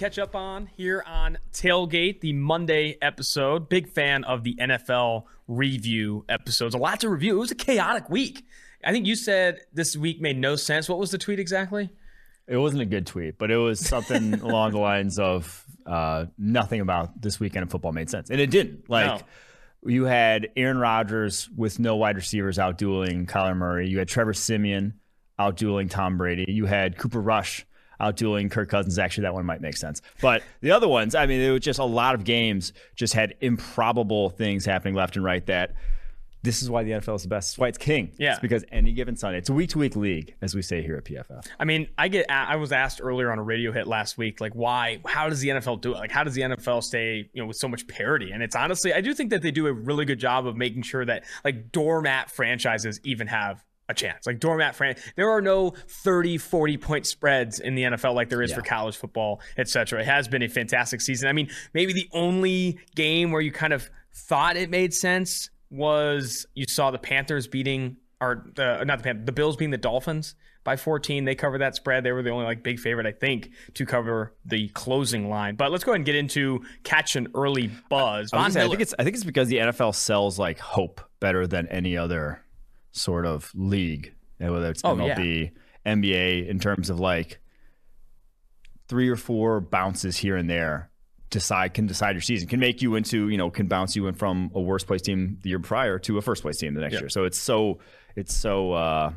catch up on here on Tailgate, the Monday episode. Big fan of the NFL review episodes. A lot to review. It was a chaotic week. I think you said this week made no sense. What was the tweet exactly? It wasn't a good tweet, but it was something along the lines of uh, nothing about this weekend of football made sense. And it didn't. Like, no. you had Aaron Rodgers with no wide receivers out dueling Kyler Murray. You had Trevor Siemian out dueling Tom Brady. You had Cooper Rush outdueling Kirk Cousins. Actually, that one might make sense. But the other ones, I mean, it was just a lot of games just had improbable things happening left and right that this is why the NFL is the best. It's why it's king. Yeah. It's because any given Sunday, it's a week to week league, as we say here at PFF. I mean, I get, I was asked earlier on a radio hit last week, like, why, how does the NFL do it? Like, how does the NFL stay, you know, with so much parity? And it's honestly, I do think that they do a really good job of making sure that like doormat franchises even have a chance. Like doormat Fran, there are no 30, 40 point spreads in the NFL like there is yeah. for college football, etc. It has been a fantastic season. I mean, maybe the only game where you kind of thought it made sense was you saw the Panthers beating or the not the Panthers, the Bills being the Dolphins by 14. They covered that spread. They were the only like big favorite, I think, to cover the closing line. But let's go ahead and get into catch an early buzz. I, say, I think it's I think it's because the NFL sells like hope better than any other sort of league, whether it's oh, yeah. NBA, in terms of like three or four bounces here and there decide can decide your season can make you into you know can bounce you in from a worst place team the year prior to a first place team the next yep. year so it's so it's so uh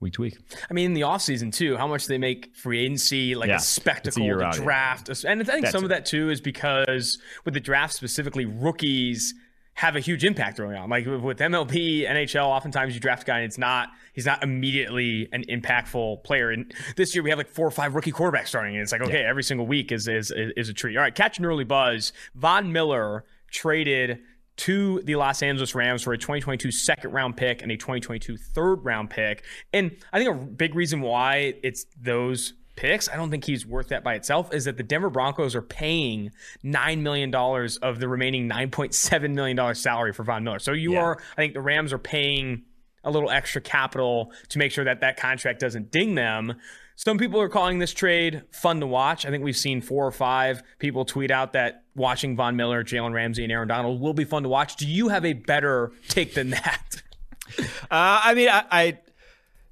week to week. I mean, in the offseason, too, how much they make free agency like yeah, a spectacle, a the draft. And I think That's some it. of that, too, is because with the draft specifically, rookies have a huge impact early on. Like with MLB, NHL, oftentimes you draft a guy and it's not he's not immediately an impactful player. And this year we have like four or five rookie quarterbacks starting, and it's like okay, yeah. every single week is is is a treat. All right, catch an early buzz. Von Miller traded to the Los Angeles Rams for a 2022 second round pick and a 2022 third round pick. And I think a big reason why it's those picks, I don't think he's worth that by itself, is that the Denver Broncos are paying $9 million of the remaining $9.7 million salary for Von Miller. So you yeah. are, I think the Rams are paying a little extra capital to make sure that that contract doesn't ding them. Some people are calling this trade fun to watch. I think we've seen four or five people tweet out that watching Von Miller, Jalen Ramsey, and Aaron Donald will be fun to watch. Do you have a better take than that? Uh, I mean, I, I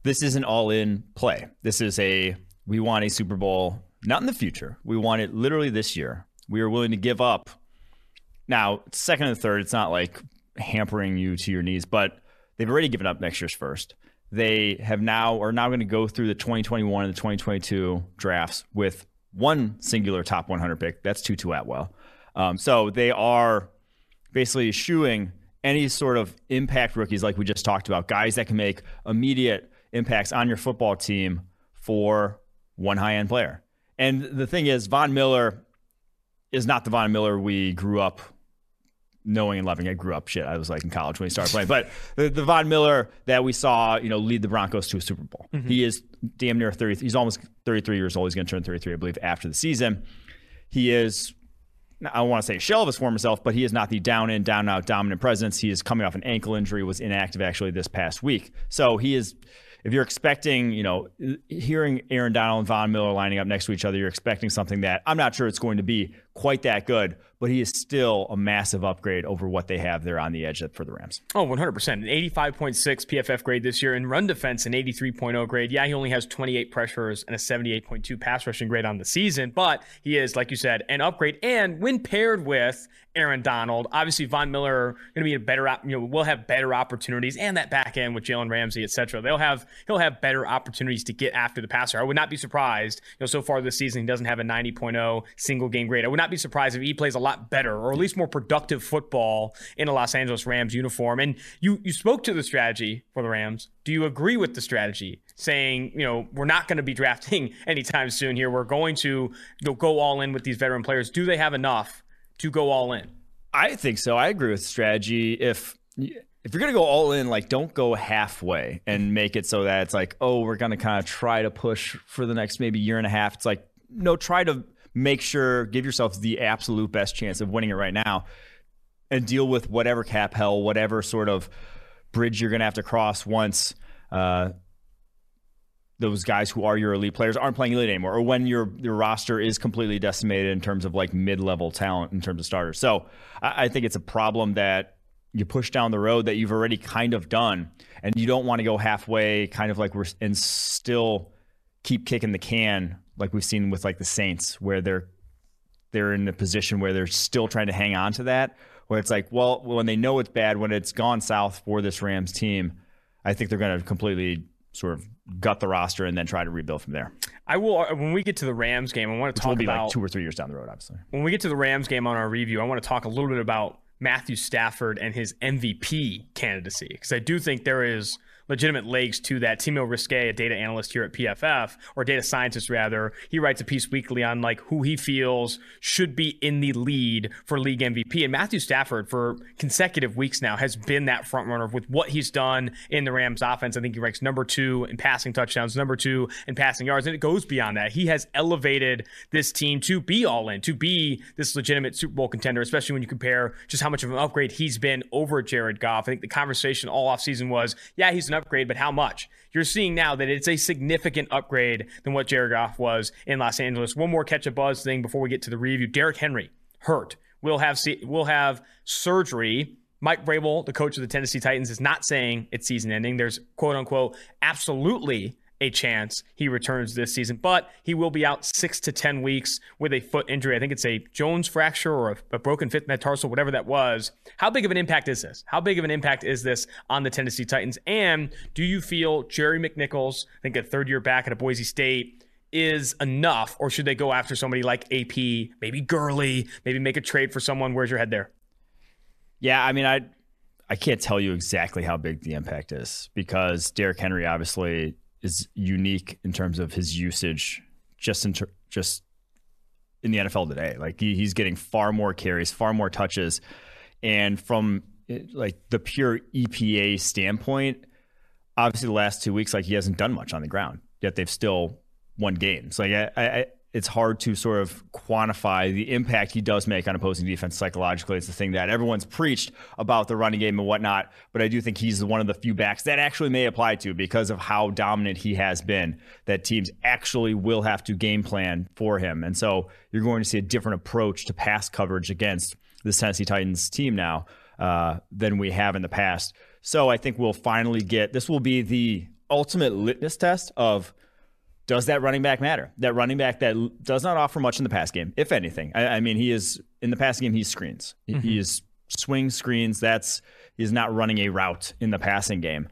this is an all-in play. This is a we want a Super Bowl, not in the future. We want it literally this year. We are willing to give up. Now, second and third, it's not like hampering you to your knees, but they've already given up next year's first. They have now are now going to go through the 2021 and the 2022 drafts with one singular top 100 pick. That's Tutu Atwell. Um, so they are basically eschewing any sort of impact rookies like we just talked about, guys that can make immediate impacts on your football team for one high end player. And the thing is, Von Miller is not the Von Miller we grew up knowing and loving. I grew up shit. I was like in college when he started playing, but the, the Von Miller that we saw, you know, lead the Broncos to a Super Bowl. Mm-hmm. He is damn near 30. He's almost 33 years old. He's going to turn 33, I believe, after the season. He is. I don't want to say shell of his former self, but he is not the down in, down out dominant presence. He is coming off an ankle injury, was inactive actually this past week. So he is if you're expecting, you know, hearing Aaron Donald and Von Miller lining up next to each other, you're expecting something that I'm not sure it's going to be quite that good, but he is still a massive upgrade over what they have there on the edge for the Rams. Oh, 100%. An 85.6 PFF grade this year. In run defense, an 83.0 grade. Yeah, he only has 28 pressures and a 78.2 pass rushing grade on the season, but he is, like you said, an upgrade. And when paired with Aaron Donald, obviously Von Miller going to be a better, you know, will have better opportunities and that back end with Jalen Ramsey, et cetera. They'll have, he'll have better opportunities to get after the passer. I would not be surprised, you know, so far this season, he doesn't have a 90.0 single game grade. I would not be surprised if he plays a lot better or at least more productive football in a Los Angeles Rams uniform. And you you spoke to the strategy for the Rams. Do you agree with the strategy? Saying, you know, we're not going to be drafting anytime soon here. We're going to go all in with these veteran players. Do they have enough to go all in? I think so. I agree with strategy. If if you're gonna go all in, like don't go halfway and make it so that it's like, oh, we're gonna kind of try to push for the next maybe year and a half. It's like, no, try to make sure, give yourself the absolute best chance of winning it right now and deal with whatever cap hell, whatever sort of bridge you're going to have to cross once uh, those guys who are your elite players aren't playing elite anymore, or when your your roster is completely decimated in terms of like mid level talent in terms of starters. So I, I think it's a problem that you push down the road that you've already kind of done, and you don't want to go halfway, kind of like we're and still keep kicking the can like we've seen with like the Saints, where they're they're in a position where they're still trying to hang on to that. Where it's like, well, when they know it's bad, when it's gone south for this Rams team, I think they're going to completely sort of gut the roster and then try to rebuild from there. I will uh, when we get to the Rams game. I want to Which talk will be about like two or three years down the road, obviously. When we get to the Rams game on our review, I want to talk a little bit about Matthew Stafford and his MVP candidacy because I do think there is legitimate legs to that. Timo Riske, a data analyst here at PFF, or data scientist rather, he writes a piece weekly on like who he feels should be in the lead for league MVP. And Matthew Stafford, for consecutive weeks now, has been that front runner with what he's done in the Rams offense. I think he ranks number two in passing touchdowns, number two in passing yards, and it goes beyond that. He has elevated this team to be all in, to be this legitimate Super Bowl contender, especially when you compare just how much of an upgrade he's been over Jared Goff. I think the conversation all offseason was, yeah, he's an upgrade, but how much? You're seeing now that it's a significant upgrade than what Jared Goff was in Los Angeles. One more catch a buzz thing before we get to the review. Derrick Henry hurt. Will have will have surgery. Mike Vrabel, the coach of the Tennessee Titans, is not saying it's season ending. There's quote unquote absolutely a chance he returns this season, but he will be out six to 10 weeks with a foot injury. I think it's a Jones fracture or a, a, broken fifth metatarsal, whatever that was. How big of an impact is this? How big of an impact is this on the Tennessee Titans? And do you feel Jerry McNichols, I think a third year back at a Boise State, is enough, or should they go after somebody like AP, maybe Gurley, maybe make a trade for someone? Where's your head there? Yeah, I mean, I I can't tell you exactly how big the impact is because Derrick Henry obviously is unique in terms of his usage just in ter- just in the NFL today. Like he, he's getting far more carries, far more touches, and from like the pure EPA standpoint, obviously the last two weeks, like he hasn't done much on the ground. Yet they've still won games. Like I, I, it's hard to sort of quantify the impact he does make on opposing defense psychologically. It's the thing that everyone's preached about the running game and whatnot, but I do think he's one of the few backs that actually may apply to because of how dominant he has been. That teams actually will have to game plan for him, and so you're going to see a different approach to pass coverage against this Tennessee Titans team now uh, than we have in the past. So I think we'll finally get this will be the ultimate litmus test of does that running back matter? That running back that does not offer much in the pass game, if anything. I, I mean, he is in the pass game. He screens. Mm-hmm. He is swing screens. That's he's not running a route in the passing game.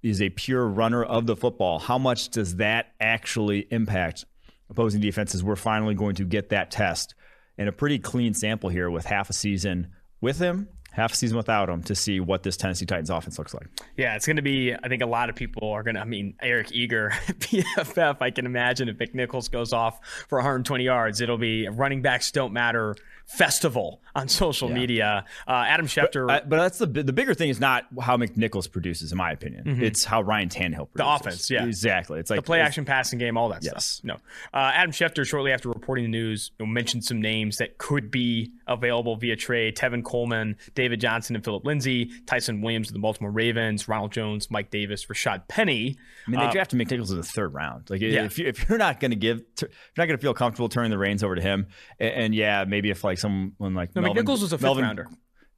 He's a pure runner of the football. How much does that actually impact opposing defenses? We're finally going to get that test and a pretty clean sample here with half a season with him half a season without him to see what this Tennessee Titans offense looks like. Yeah, it's going to be. I think a lot of people are going to. I mean, Eric Eager, PFF. I can imagine if McNichols goes off for 120 yards, it'll be running backs don't matter festival on social yeah. media. Uh, Adam Schefter. But, but, that's the the bigger thing is not how McNichols produces, in my opinion. Mm-hmm. It's how Ryan Tannehill produces. The offense, yeah. Exactly. It's like the play action passing game, all that yes. stuff. No. Uh, Adam Schefter, shortly after reporting the news, mentioned some names that could be available via trade Tevin Coleman, David Johnson, and Phillip Lindsay, Ty'Son Williams of the Baltimore Ravens, Ronald Jones, Mike Davis, Rashad Penny. I mean, they uh, drafted McNichols in the third round. Like, yeah. if, you, if you're not going to give, you're not going to feel comfortable turning the reins over to him, and, and yeah, maybe if like someone like no, Melvin, McNichols was a fifth Melvin, rounder.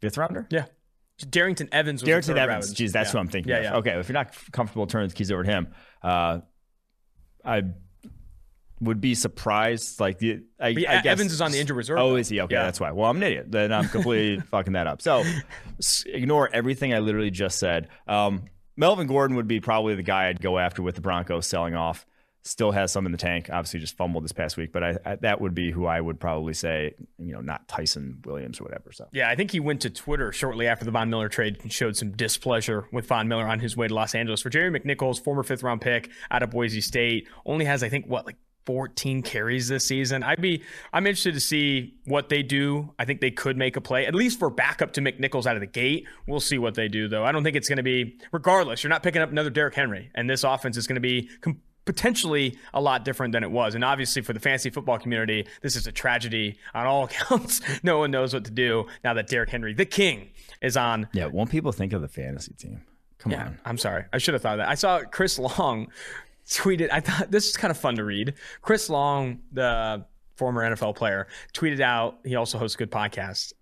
Fifth rounder? Yeah. Darrynton Evans was Darrynton Evans. Round. Geez, that's yeah. what I'm thinking. Yeah, yeah. Okay, if you're not comfortable turning the keys over to him, uh, I would be surprised. Like the, I, I guess, Evans is on the injured reserve. Oh, though. is he? Okay, yeah. that's why. Well, I'm an idiot. Then I'm completely fucking that up. So ignore everything I literally just said. Um, Melvin Gordon would be probably the guy I'd go after with the Broncos selling off still has some in the tank. Obviously, just fumbled this past week, but I, I, that would be who I would probably say, you know, not Ty'Son Williams or whatever. So yeah, I think he went to Twitter shortly after the Von Miller trade and showed some displeasure with Von Miller on his way to Los Angeles. For Jerry McNichols, former fifth round pick out of Boise State, only has I think what like 14 carries this season. I'd be I'm interested to see what they do. I think they could make a play, at least for backup to McNichols out of the gate. We'll see what they do though. I don't think it's going to be regardless. You're not picking up another Derrick Henry, and this offense is going to be potentially a lot different than it was. And obviously, for the fantasy football community, this is a tragedy on all accounts. no one knows what to do now that Derrick Henry, the king, is on. Yeah, won't people think of the fantasy team? Come yeah, on. I'm sorry. I should have thought of that. I saw Chris Long tweeted. I thought this is kind of fun to read. Chris Long, the former NFL player, tweeted out. He also hosts a good podcast.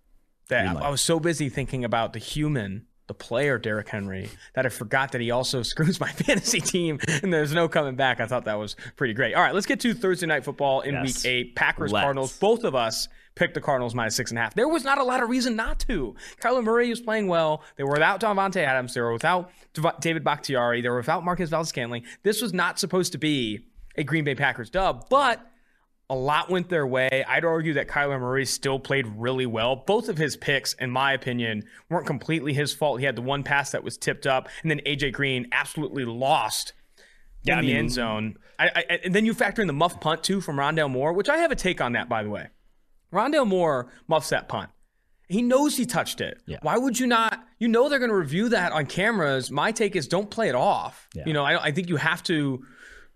That I, I was so busy thinking about the human the player Derrick Henry that I forgot that he also screws my fantasy team and there's no coming back. I thought that was pretty great. All right, let's get to Thursday night football in yes. week eight. Packers let's. Cardinals. Both of us picked the Cardinals minus six and a half. There was not a lot of reason not to. Kyler Murray was playing well. They were without Davante Adams. They were without David Bakhtiari. They were without Marquez Valdez-Scantling. This was not supposed to be a Green Bay Packers dub, but a lot went their way. I'd argue that Kyler Murray still played really well. Both of his picks, in my opinion, weren't completely his fault. He had the one pass that was tipped up, and then AJ Green absolutely lost yeah, in I the mean, end zone. I, I, and then you factor in the muff punt too from Rondale Moore, which I have a take on that, by the way. Rondale Moore muffs that punt. He knows he touched it. Yeah. Why would you not? You know they're going to review that on cameras. My take is don't play it off. Yeah. You know, I, I think you have to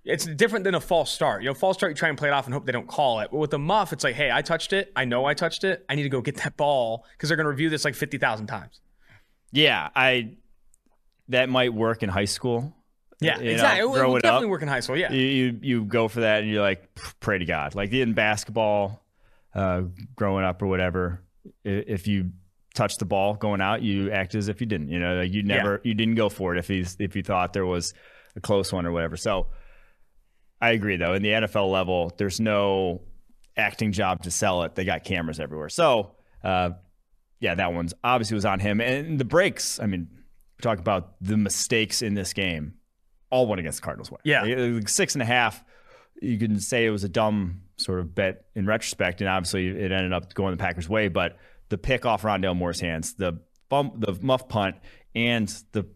it's different than a false start. You know, false start, you try and play it off and hope they don't call it. But with the muff, it's like, hey, I touched it. I know I touched it. I need to go get that ball because they're going to review this like 50,000 times. Yeah, I that might work in high school. Yeah, you exactly. Know, it will definitely up, work in high school. Yeah, you, you, you go for that and you're like, pray to God. Like in basketball, uh, growing up or whatever, if you touch the ball going out, you act as if you didn't. You know, you never yeah. you didn't go for it if he's if you thought there was a close one or whatever. So I agree, though. In the NFL level, there's no acting job to sell it. They got cameras everywhere. So, uh, yeah, that one's obviously was on him. And the breaks, I mean, talk about the mistakes in this game, all went against the Cardinals' way. Yeah. Like six and a half, you can say it was a dumb sort of bet in retrospect. And obviously, it ended up going the Packers' way. But the pick off Rondale Moore's hands, the bump, the muff punt, and the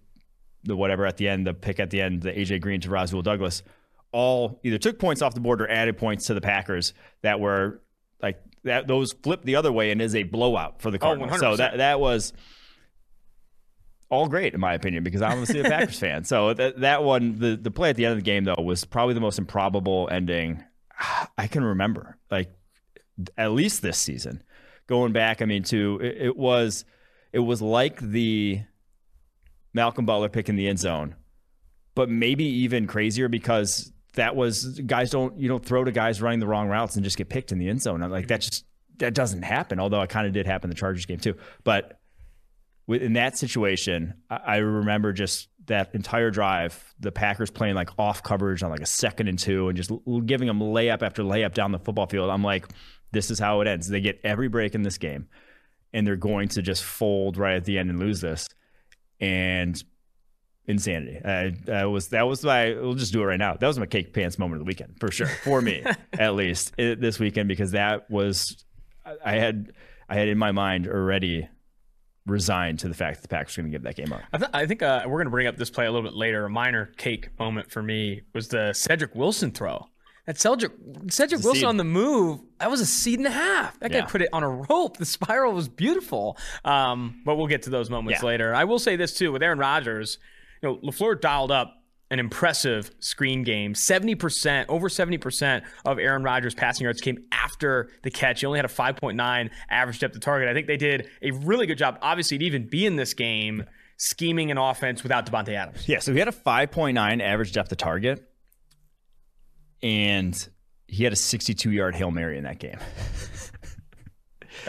the whatever at the end, the pick at the end, the AJ Green to Rasul Douglas – all either took points off the board or added points to the Packers that were like that those flipped the other way and is a blowout for the oh, Cardinals. Oh, so that that was all great in my opinion because I'm obviously a Packers fan. So that that one the the play at the end of the game though was probably the most improbable ending I can remember. Like at least this season. Going back, I mean, to it, it was it was like the Malcolm Butler pick in the end zone, but maybe even crazier because that was guys don't you don't throw to guys running the wrong routes and just get picked in the end zone. I'm like that just that doesn't happen. Although it kind of did happen the Chargers game too. But in that situation, I remember just that entire drive, the Packers playing like off coverage on like a second and two, and just giving them layup after layup down the football field. I'm like, this is how it ends. They get every break in this game, and they're going to just fold right at the end and lose this. And insanity. I, was that was my. We'll just do it right now. That was my cake pants moment of the weekend for sure for me at least it, this weekend because that was I had I had in my mind already resigned to the fact that the Packers were going to give that game up. I, th- I think uh, we're going to bring up this play a little bit later. A minor cake moment for me was the Cedric Wilson throw. That Cedric, Cedric Wilson on the move, that was a seed and a half. That guy put it on a rope. The spiral was beautiful. Um, but we'll get to those moments yeah. later. I will say this too with Aaron Rodgers you know, LaFleur dialed up an impressive screen game. 70%, over 70% of Aaron Rodgers' passing yards came after the catch. He only had a 5.9 average depth of target. I think they did a really good job, obviously, to even be in this game, scheming an offense without Davante Adams. Yeah, so he had a 5.9 average depth of target, and he had a 62 yard Hail Mary in that game.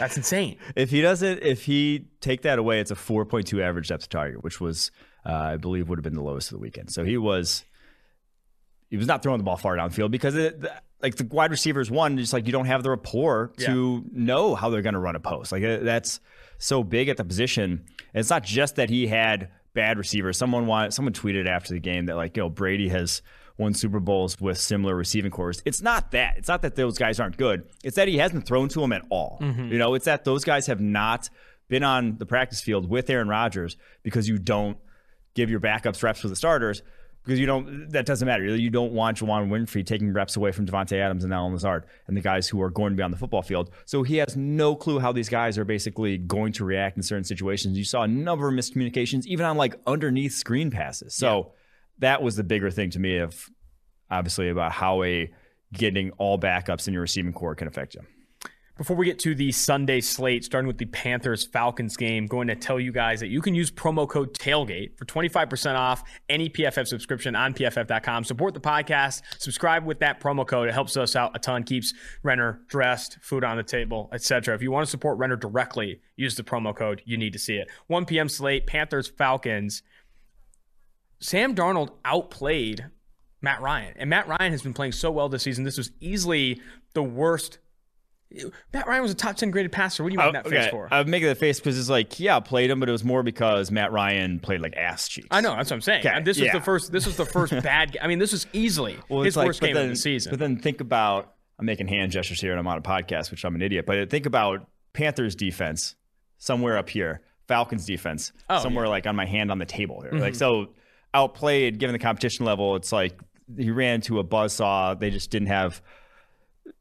That's insane. If he doesn't, if he take that away, it's a 4.2 average depth of target, which was – uh, I believe would have been the lowest of the weekend. So he was he was not throwing the ball far downfield because it, like the wide receivers one just like you don't have the rapport to yeah. know how they're going to run a post. Like that's so big at the position. And it's not just that he had bad receivers. Someone wanted, someone tweeted after the game that like you know Brady has won Super Bowls with similar receiving cores. It's not that. It's not that those guys aren't good. It's that he hasn't thrown to them at all. Mm-hmm. You know, it's that those guys have not been on the practice field with Aaron Rodgers because you don't give your backups reps for the starters because you don't. That doesn't matter. You don't want Juwann Winfree taking reps away from Davante Adams and Allen Lazard and the guys who are going to be on the football field. So he has no clue how these guys are basically going to react in certain situations. You saw a number of miscommunications, even on like underneath screen passes. So yeah. That was the bigger thing to me of obviously about how a getting all backups in your receiving core can affect you. Before we get to the Sunday slate, starting with the Panthers Falcons game, going to tell you guys that you can use promo code TAILGATE for 25% off any PFF subscription on pff.com. Support the podcast, subscribe with that promo code. It helps us out a ton, keeps Renner dressed, food on the table, etc. If you want to support Renner directly, use the promo code. You need to see it. 1 p.m. slate, Panthers Falcons. Sam Darnold outplayed Matt Ryan. And Matt Ryan has been playing so well this season. This was easily the worst Matt Ryan was a top 10 graded passer. What do you make that okay. face for? I'm making that face because it's like, yeah, I played him, but it was more because Matt Ryan played like ass cheeks. I know, that's what I'm saying. Okay. This was yeah. the first this was the first bad I mean, this was easily well, his like, worst game then, of the season. But then think about I'm making hand gestures here and I'm on a podcast, which I'm an idiot. But think about Panthers defense somewhere up here, Falcons defense, oh, somewhere yeah. like on my hand on the table here. Mm-hmm. Like so outplayed given the competition level, it's like he ran into a buzz saw. They just didn't have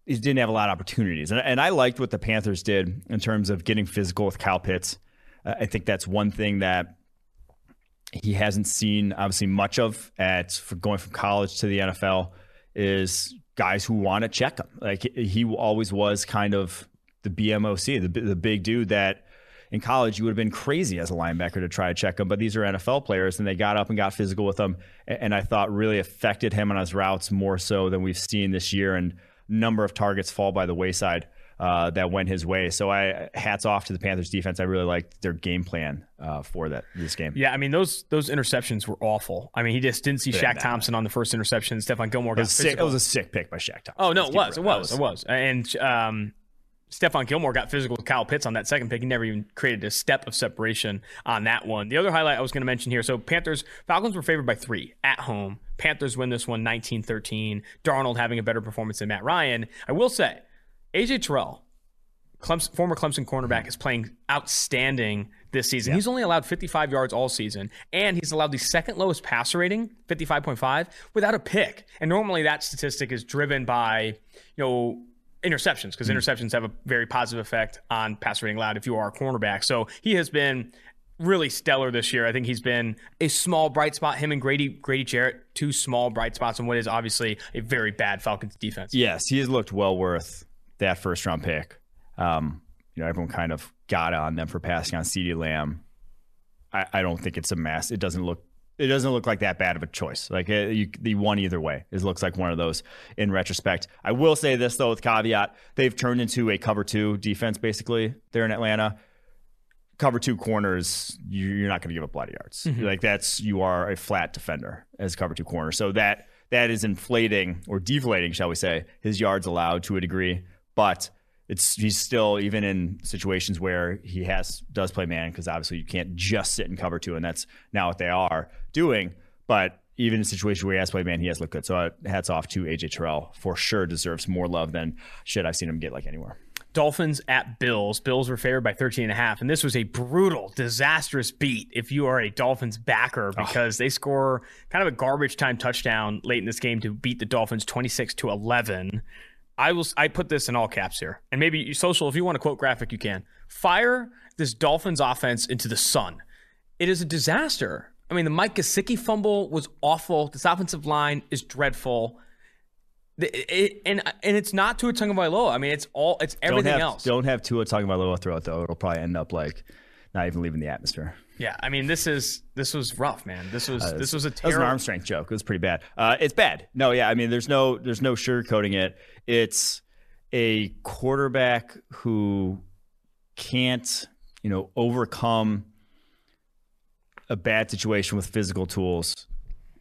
he didn't have a lot of opportunities. And, and I liked what the Panthers did in terms of getting physical with Kyle Pitts. Uh, I think that's one thing that he hasn't seen obviously much of at going from college to the NFL is guys who want to check him. Like he always was kind of the BMOC, the, the big dude that in college you would have been crazy as a linebacker to try to check him. But these are NFL players, and they got up and got physical with him, and I thought really affected him on his routes more so than we've seen this year. And number of targets fall by the wayside uh, that went his way. So I hats off to the Panthers defense. I really liked their game plan uh, for that this game. Yeah, I mean those those interceptions were awful. I mean he just didn't see Shaq. Thompson on the first interception. Stephon Gilmore got it was, sick, it was a sick pick by Shaq Thompson. Oh no, it was, it was, it was, and um, Stephon Gilmore got physical with Kyle Pitts on that second pick. He never even created a step of separation on that one. The other highlight I was going to mention here so Panthers, Falcons were favored by three at home. Panthers win this one 19 13. Darnold having a better performance than Matt Ryan. I will say, AJ Terrell, Clemson, former Clemson cornerback, is playing outstanding this season. Yeah. He's only allowed 55 yards all season, and he's allowed the second lowest passer rating, 55.5, without a pick. And normally that statistic is driven by, you know, interceptions because mm-hmm. interceptions have a very positive effect on pass rating allowed if you are a cornerback. So he has been really stellar this year. I think he's been a small bright spot. Him and Grady Grady Jarrett, two small bright spots in what is obviously a very bad Falcons defense. Yes, he has looked well worth that first round pick. Um, you know, everyone kind of got on them for passing on CeeDee Lamb. I, I don't think it's a mess. It doesn't look it doesn't look like that bad of a choice. Like it, you, the one either way. It looks like one of those in retrospect. I will say this though, with caveat, they've turned into a cover two defense basically there in Atlanta. Cover two corners, you're not going to give up a lot of yards. Mm-hmm. Like that's you are a flat defender as cover two corner. So that that is inflating or deflating, shall we say, his yards allowed to a degree. But it's he's still even in situations where he has does play man because obviously you can't just sit in cover two, and that's now what they are doing. But even in situations where he has played man, he has looked good. So uh, hats off to AJ Terrell for sure deserves more love than shit I've seen him get like anywhere. Dolphins at Bills. Bills were favored by 13 and a half. And this was a brutal, disastrous beat if you are a Dolphins backer because oh. they score kind of a garbage time touchdown late in this game to beat the Dolphins 26 to 11. I will. I put this in all caps here, and maybe social. If you want to quote graphic, you can fire this Dolphins offense into the sun. It is a disaster. I mean, the Mike Gesicki fumble was awful. This offensive line is dreadful. It, it, and and it's not Tua Tagovailoa. I mean, it's all it's everything don't have, else. Don't have Tua Tagovailoa throw it though. It'll probably end up like not even leaving the atmosphere. Yeah, I mean this is this was rough, man. This was uh, this was a terrible. That was an arm strength joke. It was pretty bad. Uh, it's bad. No, yeah. I mean, there's no there's no sugarcoating it. It's a quarterback who can't you know overcome a bad situation with physical tools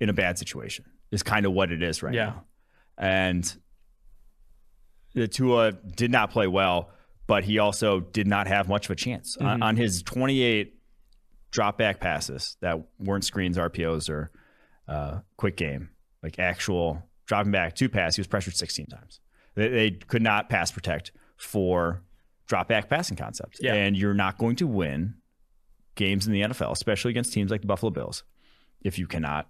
in a bad situation is kind of what it is right yeah. now. And the Tua did not play well, but he also did not have much of a chance mm-hmm. on, on his 28 drop back passes that weren't screens, RPOs, or uh, quick game, like actual dropping back two pass. He was pressured 16 times. They, they could not pass protect for drop back passing concepts. Yeah. And you're not going to win games in the NFL, especially against teams like the Buffalo Bills, if you cannot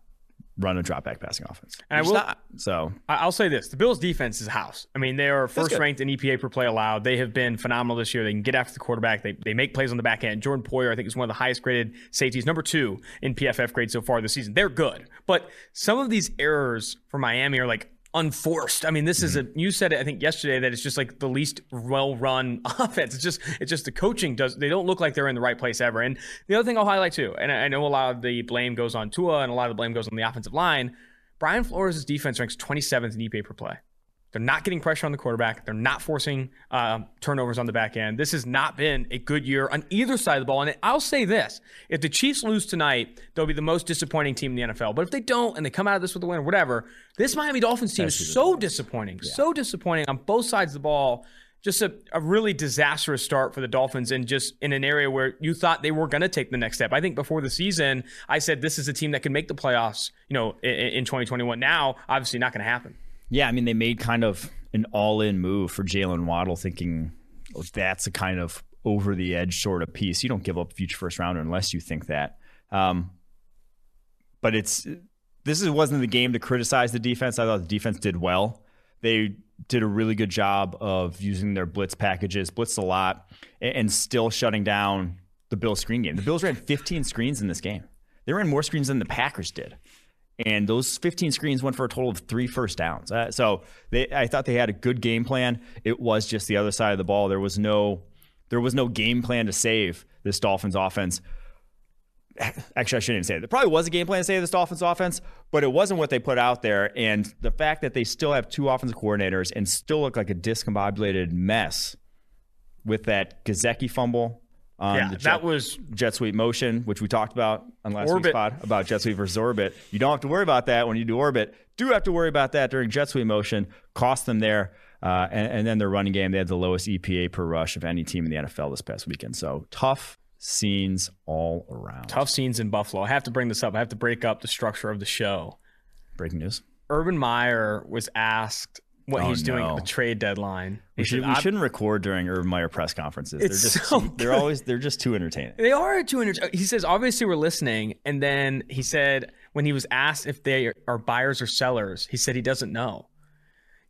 run a drop back passing offense. And I will, not, so I'll say this: the Bills' defense is a house. I mean, they are first ranked in EPA per play allowed. They have been phenomenal this year. They can get after the quarterback. They they make plays on the back end. Jordan Poyer, I think, is one of the highest graded safeties, number two in PFF grade so far this season. They're good, but some of these errors for Miami are like unforced. I mean, this mm-hmm. is a you said it I think yesterday that it's just like the least well-run offense. It's just it's just the coaching does they don't look like they're in the right place ever. And the other thing I'll highlight too, and I know a lot of the blame goes on Tua and a lot of the blame goes on the offensive line. Brian Flores' defense ranks 27th in EPA per play. They're not getting pressure on the quarterback. They're not forcing uh, turnovers on the back end. This has not been a good year on either side of the ball. And I'll say this if the Chiefs lose tonight, they'll be the most disappointing team in the NFL. But if they don't and they come out of this with a win or whatever, this Miami Dolphins team is so disappointing, yeah. so disappointing on both sides of the ball. Just a, a really disastrous start for the Dolphins and just in an area where you thought they were going to take the next step. I think before the season, I said this is a team that can make the playoffs, you know, in, in 2021. Now, obviously not going to happen. Yeah, I mean, they made kind of an all in move for Jaylen Waddle, thinking oh, that's a kind of over the edge sort of piece. You don't give up future first rounder unless you think that. Um, but it's this is, wasn't the game to criticize the defense. I thought the defense did well. They did a really good job of using their blitz packages, blitzed a lot, and, and still shutting down the Bills screen game. The Bills ran 15 screens in this game. They ran more screens than the Packers did and those 15 screens went for a total of three first downs. Uh, so they, I thought they had a good game plan. It was just the other side of the ball. There was no, there was no game plan to save this Dolphins offense. Actually, I shouldn't even say it. There probably was a game plan to save this Dolphins offense, but it wasn't what they put out there. And the fact that they still have two offensive coordinators and still look like a discombobulated mess with that Gesicki fumble on yeah, the jet, that was jet sweep motion, which we talked about on last orbit. week's pod about jet sweep versus orbit. You don't have to worry about that when you do orbit. Do have to worry about that during jet sweep motion. Cost them there. Uh, and, and, then their running game, they had the lowest EPA per rush of any team in the NFL this past weekend. So tough scenes all around. Tough scenes in Buffalo. I have to bring this up. I have to break up the structure of the show. Breaking news. Urban Meyer was asked what oh, he's doing no. at the trade deadline. We, should, we shouldn't record during Urban Meyer press conferences. They're just so too, they're always they're just too entertaining. They are too entertaining. He says obviously we're listening, and then he said when he was asked if they are buyers or sellers, he said he doesn't know.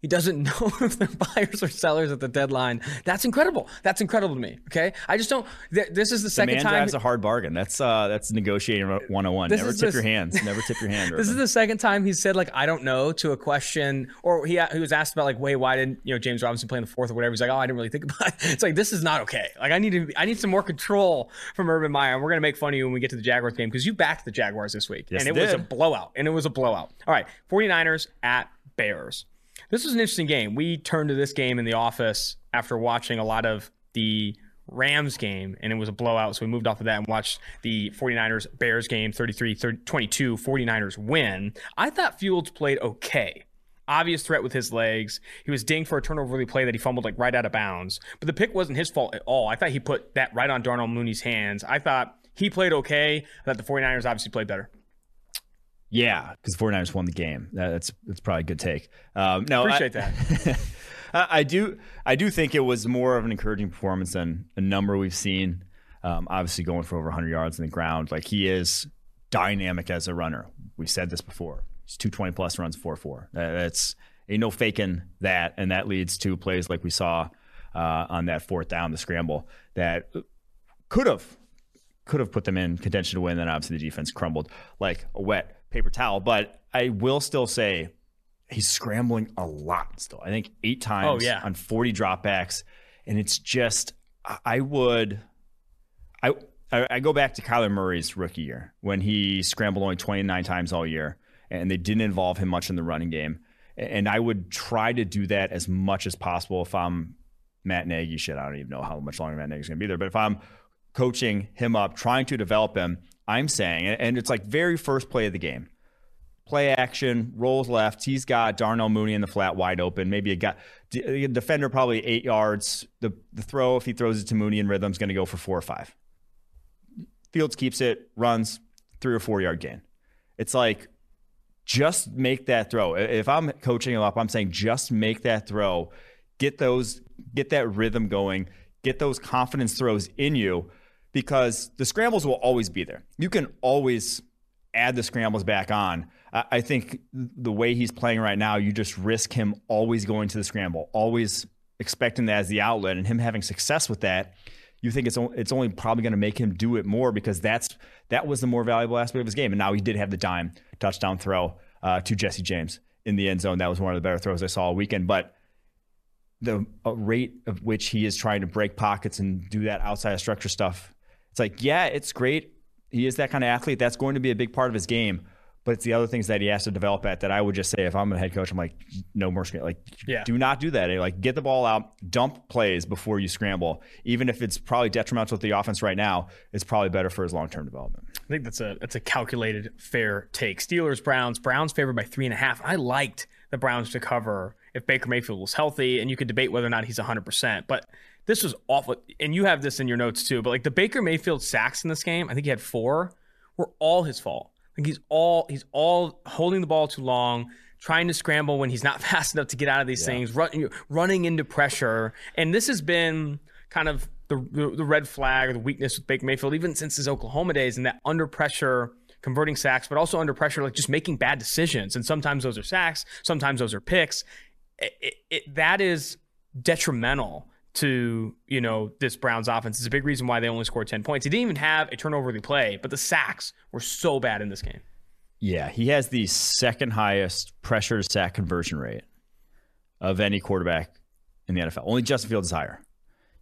He doesn't know if they're buyers or sellers at the deadline. That's incredible. That's incredible to me. Okay, I just don't. Th- this is the second the man time. drives a hard bargain. That's uh, that's negotiating 101. Never tip your hands. Never tip your hand. this is the second time he said like I don't know to a question, or he he was asked about like, wait, why didn't you know James Robinson play in the fourth or whatever? He's like, oh, I didn't really think about it. It's like this is not okay. Like I need to I need some more control from Urban Meyer. And we're gonna make fun of you when we get to the Jaguars game because you backed the Jaguars this week, yes, and it did. was a blowout. And it was a blowout. All right, 49ers at Bears. This was an interesting game. We turned to this game in the office after watching a lot of the Rams game, and it was a blowout. So we moved off of that and watched the 49ers Bears game 33 22. 49ers win. I thought Fields played okay. Obvious threat with his legs. He was dinged for a turnover play that he fumbled like right out of bounds. But the pick wasn't his fault at all. I thought he put that right on Darnell Mooney's hands. I thought he played okay. I thought the 49ers obviously played better. Yeah, because the 49ers won the game. That's that's probably a good take. Um, no, appreciate I, that. I do I do think it was more of an encouraging performance than a number we've seen. Um, obviously, going for over 100 yards in the ground, like he is dynamic as a runner. We've said this before. He's 220 plus runs 4 4. That's ain't no faking that, and that leads to plays like we saw uh, on that fourth down, the scramble that could have could have put them in contention to win. Then obviously the defense crumbled like a wet paper towel. But I will still say he's scrambling a lot still. I think eight oh, times oh, yeah. on 40 dropbacks. And it's just, I would, I, I go back to Kyler Murray's rookie year when he scrambled only 29 times all year and they didn't involve him much in the running game. And I would try to do that as much as possible if I'm Matt Nagy. Shit, I don't even know how much longer Matt Nagy's going to be there. But if I'm coaching him up, trying to develop him, I'm saying, and it's like very first play of the game. Play action, rolls left. He's got Darnell Mooney in the flat wide open. Maybe a guy, a defender probably eight yards. The, the throw, if he throws it to Mooney in rhythm, is going to go for four or five. Fields keeps it, runs three or four yard gain. It's like just make that throw. If I'm coaching him up, I'm saying just make that throw. Get those, get that rhythm going. Get those confidence throws in you because the scrambles will always be there. You can always add the scrambles back on. I think the way he's playing right now, you just risk him always going to the scramble, always expecting that as the outlet, and him having success with that. You think it's it's only probably going to make him do it more because that's that was the more valuable aspect of his game. And now he did have the dime touchdown throw uh, to Jesse James in the end zone. That was one of the better throws I saw all weekend. But the rate of which he is trying to break pockets and do that outside of structure stuff, it's like, yeah, it's great. He is that kind of athlete. That's going to be a big part of his game. But it's the other things that he has to develop at that I would just say if I'm a head coach, I'm like, no more scramble. Like, yeah. do not do that. Eh, like, get the ball out, dump plays before you scramble. Even if it's probably detrimental to the offense right now, it's probably better for his long term development. I think that's a that's a calculated fair take. Steelers Browns Browns favored by three and a half. I liked the Browns to cover if Baker Mayfield was healthy, and you could debate whether or not he's 100. percent But this was awful, and you have this in your notes too. But like the Baker Mayfield sacks in this game, I think he had four, were all his fault think he's all he's all holding the ball too long, trying to scramble when he's not fast enough to get out of these yeah. things, run, running into pressure. And this has been kind of the, the, the red flag or the weakness with Baker Mayfield even since his Oklahoma days, and that under pressure converting sacks, but also under pressure, like just making bad decisions. And sometimes those are sacks, sometimes those are picks. It, it, it, that is detrimental to you know this Browns offense. It's a big reason why they only scored ten points. He didn't even have a turnover to play, but the sacks were so bad in this game. Yeah, he has the second highest pressure to sack conversion rate of any quarterback in the NFL. Only Justin Fields is higher.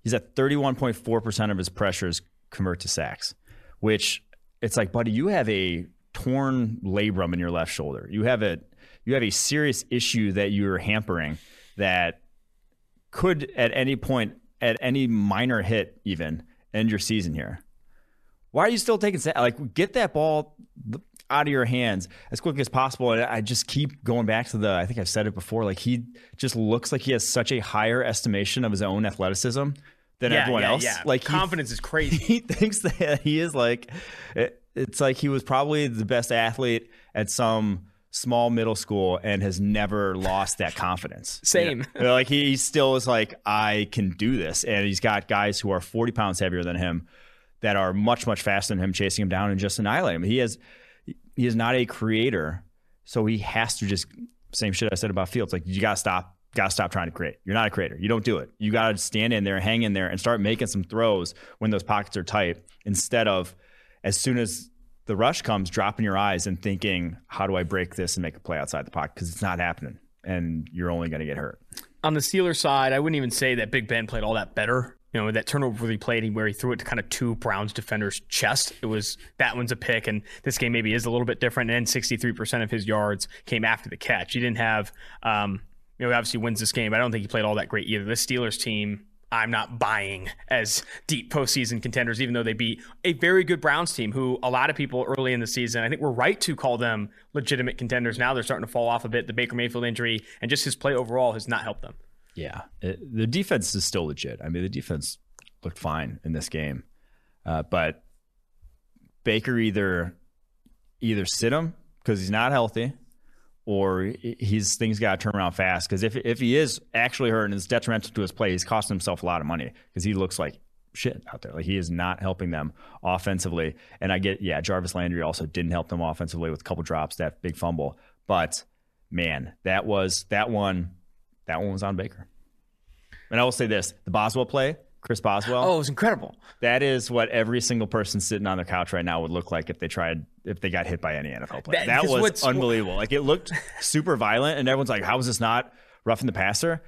He's at 31.4% of his pressures convert to sacks, which it's like, buddy, you have a torn labrum in your left shoulder. You have a you have a serious issue that you're hampering that could at any point, at any minor hit, even end your season here. Why are you still taking like get that ball out of your hands as quickly as possible? And I just keep going back to the. I think I've said it before. Like he just looks like he has such a higher estimation of his own athleticism than yeah, everyone yeah, else. Yeah. Like confidence he, is crazy. He thinks that he is like. It, it's like he was probably the best athlete at some small middle school and has never lost that confidence. Same. You know? Like he still is like, I can do this. And he's got guys who are 40 pounds heavier than him that are much, much faster than him, chasing him down and just annihilating him. He is he is not a creator. So he has to just same shit I said about Fields. Like you gotta stop, gotta stop trying to create. You're not a creator. You don't do it. You gotta stand in there, hang in there, and start making some throws when those pockets are tight instead of as soon as the rush comes dropping your eyes and thinking, how do I break this and make a play outside the pocket? Because it's not happening and you're only going to get hurt. On the Steelers side, I wouldn't even say that Big Ben played all that better. You know, that turnover where he played where he threw it to kind of two Browns defenders' chest. It was that one's a pick, and this game maybe is a little bit different. And 63% of his yards came after the catch. He didn't have, um, you know, obviously wins this game, but I don't think he played all that great either. This Steelers team I'm not buying as deep postseason contenders, even though they beat a very good Browns team who a lot of people early in the season, I think we're right to call them legitimate contenders. Now they're starting to fall off a bit. The Baker Mayfield injury and just his play overall has not helped them. Yeah. It, the defense is still legit. I mean, the defense looked fine in this game. Uh, but Baker either either sit him because he's not healthy or he's things got to turn around fast. Because if if he is actually hurt and it's detrimental to his play, he's costing himself a lot of money because he looks like shit out there. Like he is not helping them offensively. And I get, yeah, Jarvis Landry also didn't help them offensively with a couple drops, that big fumble. But man, that was that one. That one was on Baker. And I will say this: the Boswell play Chris Boswell. Oh, it was incredible. That is what every single person sitting on their couch right now would look like if they tried if they got hit by any NFL player. That, that was unbelievable. Like it looked super violent, and everyone's like, "How is this not roughing the passer?"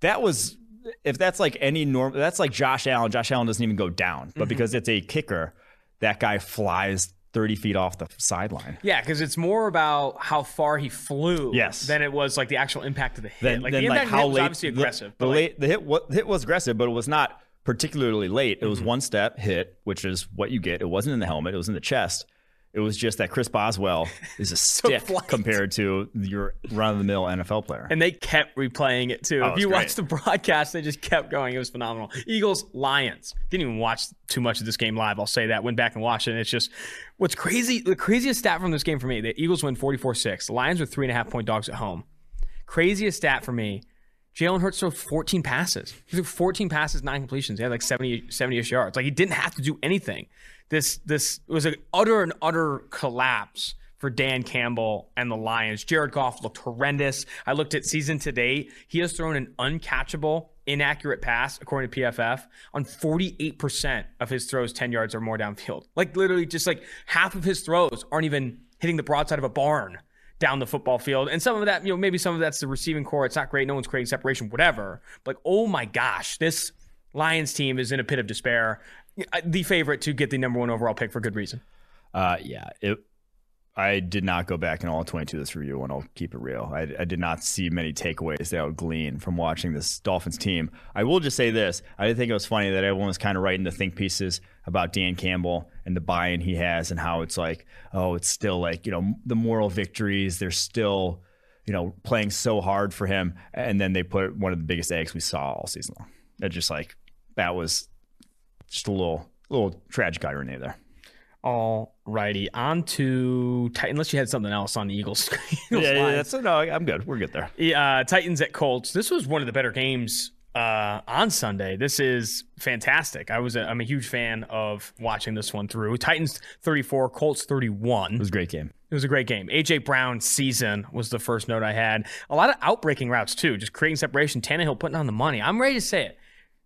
That was if that's like any normal. That's like Josh Allen. Josh Allen doesn't even go down, but mm-hmm. because it's a kicker, that guy flies 30 feet off the sideline. Yeah, because it's more about how far he flew yes. than it was like the actual impact of the hit. Then, like the impact like how late, was obviously aggressive. The, the, like, late, the hit, what, the hit was aggressive, but it was not particularly late. It was mm-hmm. one step hit, which is what you get. It wasn't in the helmet, it was in the chest. It was just that Chris Boswell is a stick compared to your run of the mill NFL player. And they kept replaying it too. Oh, if you watch the broadcast, they just kept going. It was phenomenal. Eagles, Lions. Didn't even watch too much of this game live. I'll say that. Went back and watched it. And it's just what's crazy. The craziest stat from this game for me the Eagles win 44 6. The Lions were three and a half point dogs at home. Craziest stat for me Jalen Hurts threw 14 passes. He threw 14 passes, nine completions. He had like 70, 70-ish yards. Like he didn't have to do anything. This this was an utter and utter collapse for Dan Campbell and the Lions. Jared Goff looked horrendous. I looked at season to date. He has thrown an uncatchable, inaccurate pass, according to PFF, on 48% of his throws 10 yards or more downfield. Like literally just like half of his throws aren't even hitting the broadside of a barn down the football field. And some of that, you know, maybe some of that's the receiving core. It's not great. No one's creating separation, whatever. But like, oh my gosh, this Lions team is in a pit of despair. The favorite to get the number one overall pick for good reason. Uh, yeah, it I did not go back in all 22 this review, and I'll keep it real. I, I, did not see many takeaways that I would glean from watching this Dolphins team. I will just say this: I did think it was funny that everyone was kind of writing the think pieces about Dan Campbell and the buy-in he has, and how it's like, oh, it's still like you know the moral victories. They're still, you know, playing so hard for him, and then they put one of the biggest eggs we saw all season long. It just like that was just a little, little tragic irony there. All righty, on to Titan. Unless you had something else on the Eagles. Eagles yeah, yeah, that's no. I'm good. We're good there. Yeah, uh, Titans at Colts. This was one of the better games uh, on Sunday. This is fantastic. I was a, I'm a huge fan of watching this one through. Titans 34, Colts 31. It was a great game. It was a great game. AJ Brown season was the first note I had. A lot of outbreaking routes too, just creating separation. Tannehill putting on the money. I'm ready to say it.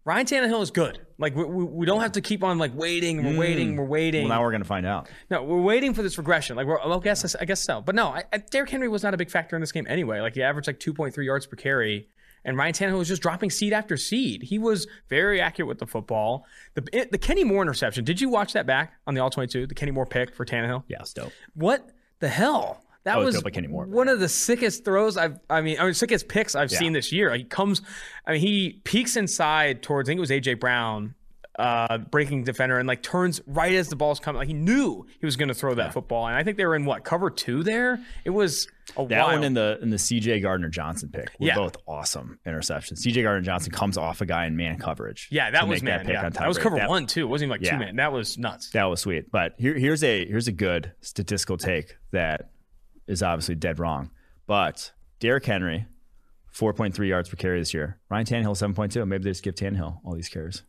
Ryan Tannehill is good. Like we, we, we, don't have to keep on like waiting. We're mm. waiting. We're waiting. Well, now we're gonna find out. No, we're waiting for this regression. Like we're, well, I guess I guess so. But no, I, I, Derrick Henry was not a big factor in this game anyway. Like he averaged like 2.3 yards per carry, and Ryan Tannehill was just dropping seed after seed. He was very accurate with the football. The the Kenny Moore interception. Did you watch that back on the all 22? The Kenny Moore pick for Tannehill. Yeah, it's dope. What the hell? That oh, was one of the sickest throws I've. I mean, I mean, sickest picks I've yeah. seen this year. He comes, I mean, he peeks inside towards. I think it was AJ Brown, uh, breaking defender, and like turns right as the ball's coming. Like he knew he was going to throw that yeah. football, and I think they were in what cover two there. It was a that wild. one in the in the CJ Gardner Johnson pick were yeah. both awesome interceptions. CJ Gardner Johnson comes off a guy in man coverage. Yeah, that was man. That, yeah. that was cover one too. It wasn't even like two man. That was nuts. That was sweet. But here, here's a here's a good statistical take that is obviously dead wrong. But Derrick Henry, 4.3 yards per carry this year. Ryan Tannehill, 7.2. Maybe they just give Tannehill all these carries.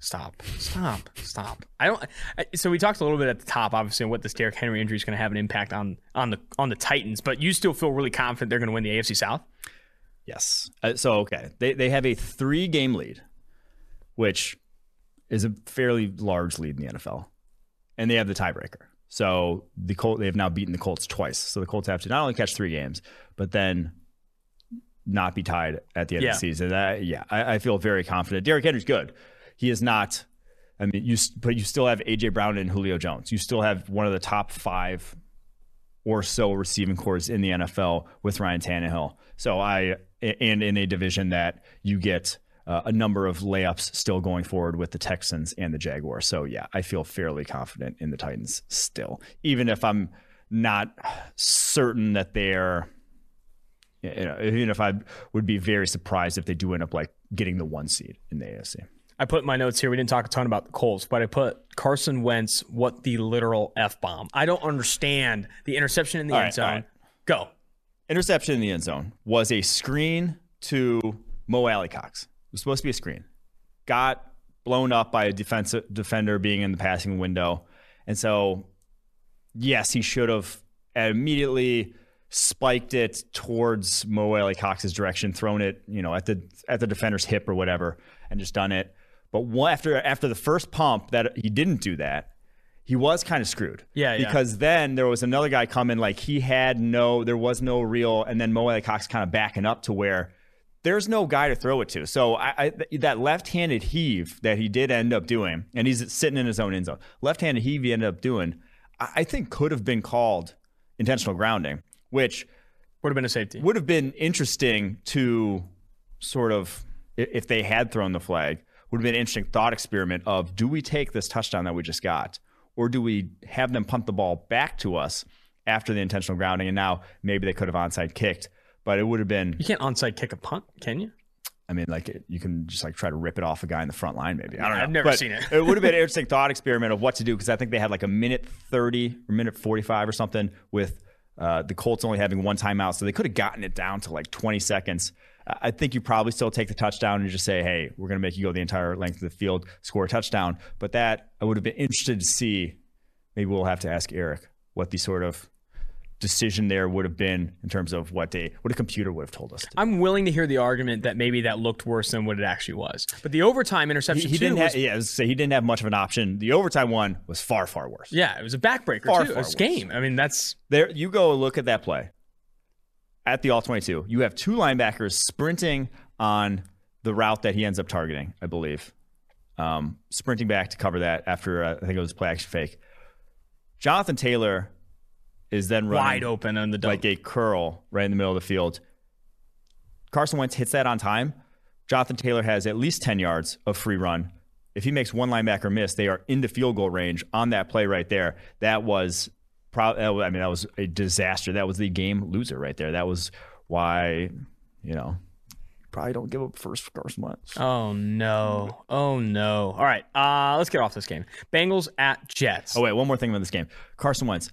Stop, stop, stop. I don't. I, so we talked a little bit at the top, obviously, on what this Derrick Henry injury is going to have an impact on on the on the Titans. But you still feel really confident they're going to win the AFC South. Yes. Uh, so okay, they they have a three game lead, which is a fairly large lead in the NFL, and they have the tiebreaker. So the Colt they have now beaten the Colts twice. So the Colts have to not only catch three games, but then not be tied at the end yeah. of the season. That, yeah, I, I, feel very confident. Derrick Henry's good. He is not. I mean, you but you still have AJ Brown and Julio Jones. You still have one of the top five or so receiving cores in the NFL with Ryan Tannehill. So I and in a division that you get uh, a number of layups still going forward with the Texans and the Jaguars. So yeah, I feel fairly confident in the Titans still, even if I'm not certain that they're. You know, even if I would be very surprised if they do end up like getting the one seed in the AFC. I put my notes here. We didn't talk a ton about the Colts, but I put Carson Wentz, what the literal F bomb. I don't understand the interception in the all end right, zone. Right. Go. Interception in the end zone was a screen to Mo Alie-Cox was supposed to be a screen. Got blown up by a defensive defender being in the passing window. And so, yes, he should have immediately spiked it towards Mo Alie-Cox's direction, thrown it, you know, at the at the defender's hip or whatever, and just done it. But after after the first pump that he didn't do that, he was kind of screwed. Yeah, yeah. Because then there was another guy coming, like he had no, there was no real, and then Mo Alie-Cox kind of backing up to where there's no guy to throw it to. So I, I, that left-handed heave that he did end up doing, and he's sitting in his own end zone. Left-handed heave he ended up doing, I think could have been called intentional grounding, which would have been a safety. Would have been interesting to sort of if they had thrown the flag. Would have been an interesting thought experiment of do we take this touchdown that we just got, or do we have them pump the ball back to us after the intentional grounding, and now maybe they could have onside kicked but it would have been. You can't onside kick a punt, can you? I mean, like you can just like try to rip it off a guy in the front line, maybe. I don't know. I've never but seen it. it would have been an interesting thought experiment of what to do because I think they had like a minute thirty or minute forty five or something with uh, the Colts only having one timeout, so they could have gotten it down to like twenty seconds. I think you probably still take the touchdown and just say, "Hey, we're going to make you go the entire length of the field, score a touchdown." But that I would have been interested to see. Maybe we'll have to ask Eric what the sort of decision there would have been in terms of what a what a computer would have told us. I'm willing to hear the argument that maybe that looked worse than what it actually was. But the overtime interception he, he didn't was, have, yeah, say he didn't have much of an option. The overtime one was far far worse. Yeah, it was a backbreaker far, too. Far game. I mean, that's there. You go look at that play. at the all 22. You have two linebackers sprinting on the route that he ends up targeting, I believe. Um, sprinting back to cover that after uh, I think it was play action fake. Jonathan Taylor is then running wide open on the dump. like a curl right in the middle of the field. Carson Wentz hits that on time. Jonathan Taylor has at least 10 yards of free run. If he makes one linebacker miss, they are in the field goal range on that play right there. That was probably, I mean, that was a disaster. That was the game loser right there. That was why, you know, probably don't give up first for Carson Wentz. Oh no! Oh no! All right, uh, let's get off this game. Bengals at Jets. Oh wait, one more thing about this game. Carson Wentz,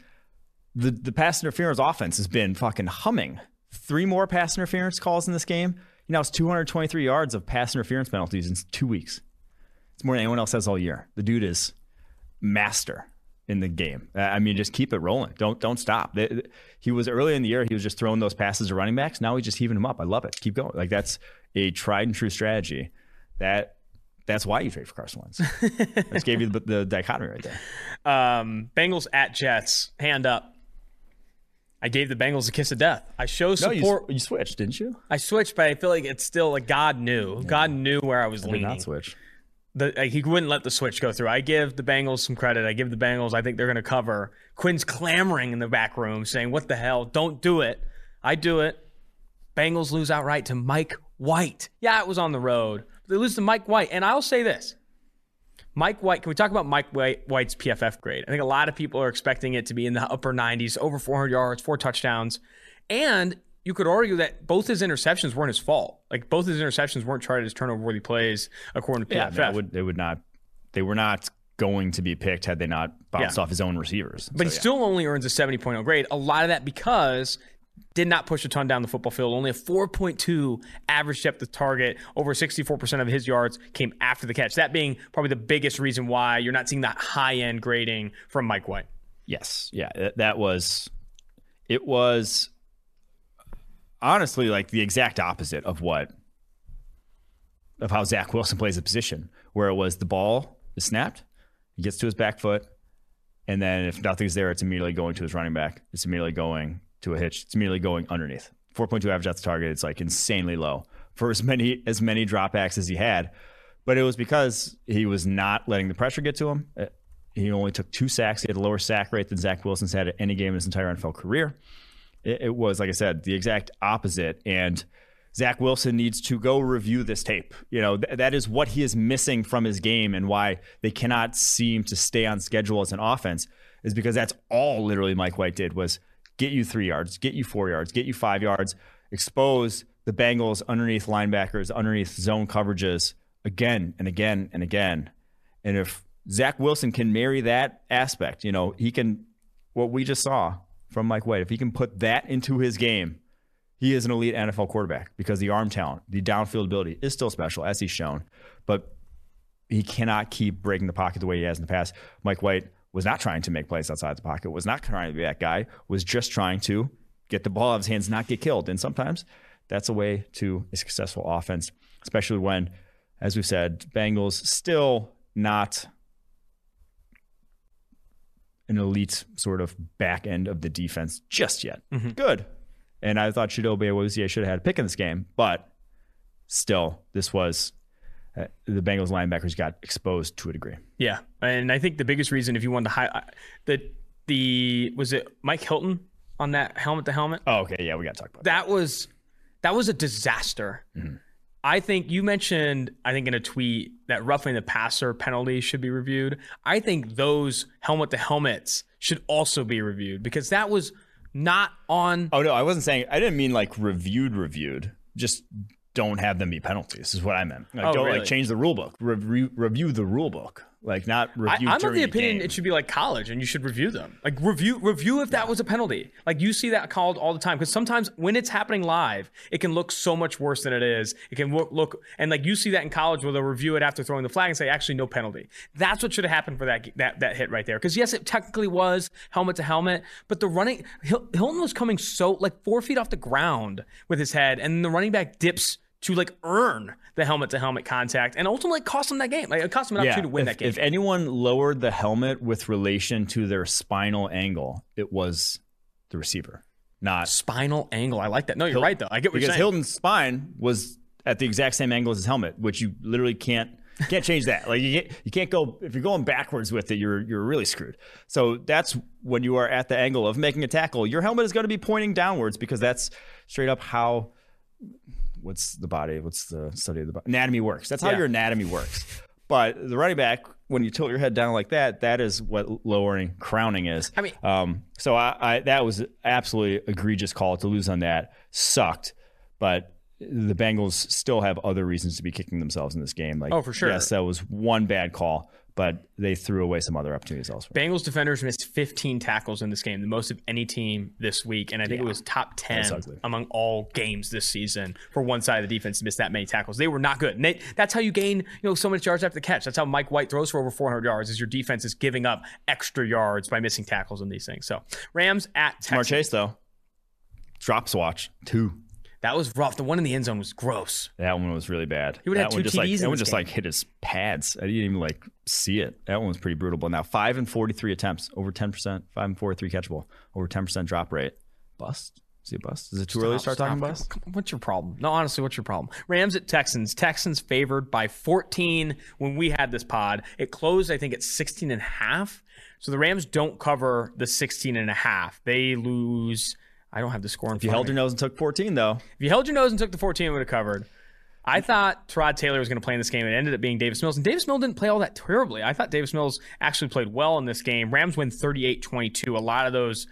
the the pass interference offense has been fucking humming. Three more pass interference calls in this game. You know, it's 223 yards of pass interference penalties in two weeks. It's more than anyone else has all year. The dude is master in the game. I mean, just keep it rolling. Don't don't stop. He was early in the year. He was just throwing those passes to running backs. Now he's just heaving them up. I love it. Keep going. Like that's a tried and true strategy. That that's why you trade for Carson Wentz. I just gave you the, the dichotomy right there. Um, Bengals at Jets. Hand up. I gave the Bengals a kiss of death. I show support. No, you, you, switched, didn't you? I switched, but I feel like it's still like God knew. Yeah. God knew where I was I leaning. Did not switch the like, he wouldn't let the switch go through. I give the Bengals some credit. I give the Bengals. I think they're going to cover. Quinn's clamoring in the back room, saying, "What the hell? Don't do it." I do it. Bengals lose outright to Mike White. Yeah, it was on the road. They lose to Mike White, and I'll say this: Mike White. Can we talk about Mike White's PFF grade? I think a lot of people are expecting it to be in the upper 90s, over 400 yards, four touchdowns, and you could argue that both his interceptions weren't his fault. Like both his interceptions weren't charted as turnover worthy plays, according to PFF. Yeah, would, they would not. They were not going to be picked had they not bounced yeah. off his own receivers. But so, he yeah. still only earns a 70.0 grade. A lot of that because did not push a ton down the football field. Only a 4.2 average depth of target. Over 64% of his yards came after the catch. That being probably the biggest reason why you're not seeing that high end grading from Mike White. Yes. Yeah. That was, it was honestly like the exact opposite of what of how Zach Wilson plays the position, where it was the ball is snapped, he gets to his back foot, and then if nothing's there, it's immediately going to his running back. It's immediately going to a hitch. It's merely going underneath. 4.2 average at the target. It's like insanely low for as many as many dropbacks as he had, but it was because he was not letting the pressure get to him. Uh, he only took two sacks. He had a lower sack rate than Zach Wilson's had at any game in his entire NFL career it, it was, like I said, the exact opposite. And Zach Wilson needs to go review this tape. You know, th- that is what he is missing from his game and why they cannot seem to stay on schedule as an offense is because that's all literally Mike White did was get you three yards, get you four yards, get you five yards, expose the Bengals underneath linebackers, underneath zone coverages again and again and again. And if Zach Wilson can marry that aspect, you know, he can, what we just saw, from Mike White, if he can put that into his game, he is an elite NFL quarterback because the arm talent, the downfield ability is still special, as he's shown. But he cannot keep breaking the pocket the way he has in the past. Mike White was not trying to make plays outside the pocket, was not trying to be that guy, was just trying to get the ball out of his hands, not get killed. And sometimes that's a way to a successful offense, especially when, as we've said, Bengals still not an elite sort of back end of the defense just yet. Mm-hmm. Good. And I thought Chidobe Awuzie should have had a pick in this game, but still, this was uh, the Bengals linebackers got exposed to a degree. Yeah, and I think the biggest reason, if you want to highlight that the was it Mike Hilton on that helmet to helmet. Oh, okay, yeah, we got to talk about that. That was that was a disaster. Mm-hmm. I think you mentioned, I think in a tweet that roughing the passer penalty should be reviewed. I think those helmet to helmets should also be reviewed because that was not on. Oh no, I wasn't saying. I didn't mean like reviewed, reviewed. Just don't have them be penalties. Is what I meant. Like, oh, don't really? like change the rule book. Re- review the rule book like not review. I, am of the opinion the it should be like college, and you should review them. Like review review if that was a penalty. Like you see that called all the time because sometimes when it's happening live, it can look so much worse than it is. It can look, look and like you see that in college where they'll review it after throwing the flag and say actually no penalty. That's what should have happened for that that that hit right there. Because yes, it technically was helmet to helmet, but the running Hilton was coming so like four feet off the ground with his head, and the running back dips to like earn the helmet to helmet contact and ultimately cost them that game. Like it cost them an yeah, opportunity to win if, that game. If anyone lowered the helmet with relation to their spinal angle, it was the receiver. not spinal angle. I like that. No, you're right though. I get what because you're saying. Hilton's spine was at the exact same angle as his helmet, which you literally can't can't change that. Like you can't, you can't go if you're going backwards with it, you're you're really screwed. So that's when you are at the angle of making a tackle. Your helmet is going to be pointing downwards because that's straight up how what's the body? What's the study of the body? Anatomy works. That's how yeah. your anatomy works. But the running back, when you tilt your head down like that, that is what lowering crowning is. I mean, um, so I, I that was absolutely egregious call to lose on that. Sucked, but the Bengals still have other reasons to be kicking themselves in this game. Like, oh, for sure. Yes, that was one bad call, but they threw away some other opportunities elsewhere. Bengals defenders missed 15 tackles in this game, the most of any team this week, and I think yeah. it was top 10 among all games this season for one side of the defense to miss that many tackles. They were not good. And they, that's how you gain, you know, so much yards after the catch. That's how Mike White throws for over 400 yards. Is your defense is giving up extra yards by missing tackles in these things. So Rams at. Ja'Marr Chase though. Drops watch two. That was rough. The one in the end zone was gross. That one was really bad. He would have two just TDs like, That one just like hit his pads. I didn't even like see it. That one was pretty brutal. But now five and forty three attempts, over ten percent. Five and forty three catchable, over ten percent drop rate. Bust. Is he a bust? Is it too stop, early to start stop. talking bust? What's your problem? No, honestly, what's your problem? Rams at Texans. Texans favored by 14 when we had this pod. It closed, I think, at 16 and a half. So the Rams don't cover the 16 and a half. They lose I don't have the score in If you held your nose and took 14, though. If you held your nose and took the 14, it would have covered. I thought Tyrod Taylor was going to play in this game. It ended up being Davis Mills. And Davis Mills didn't play all that terribly. I thought Davis Mills actually played well in this game. Rams win 38-22. A lot of those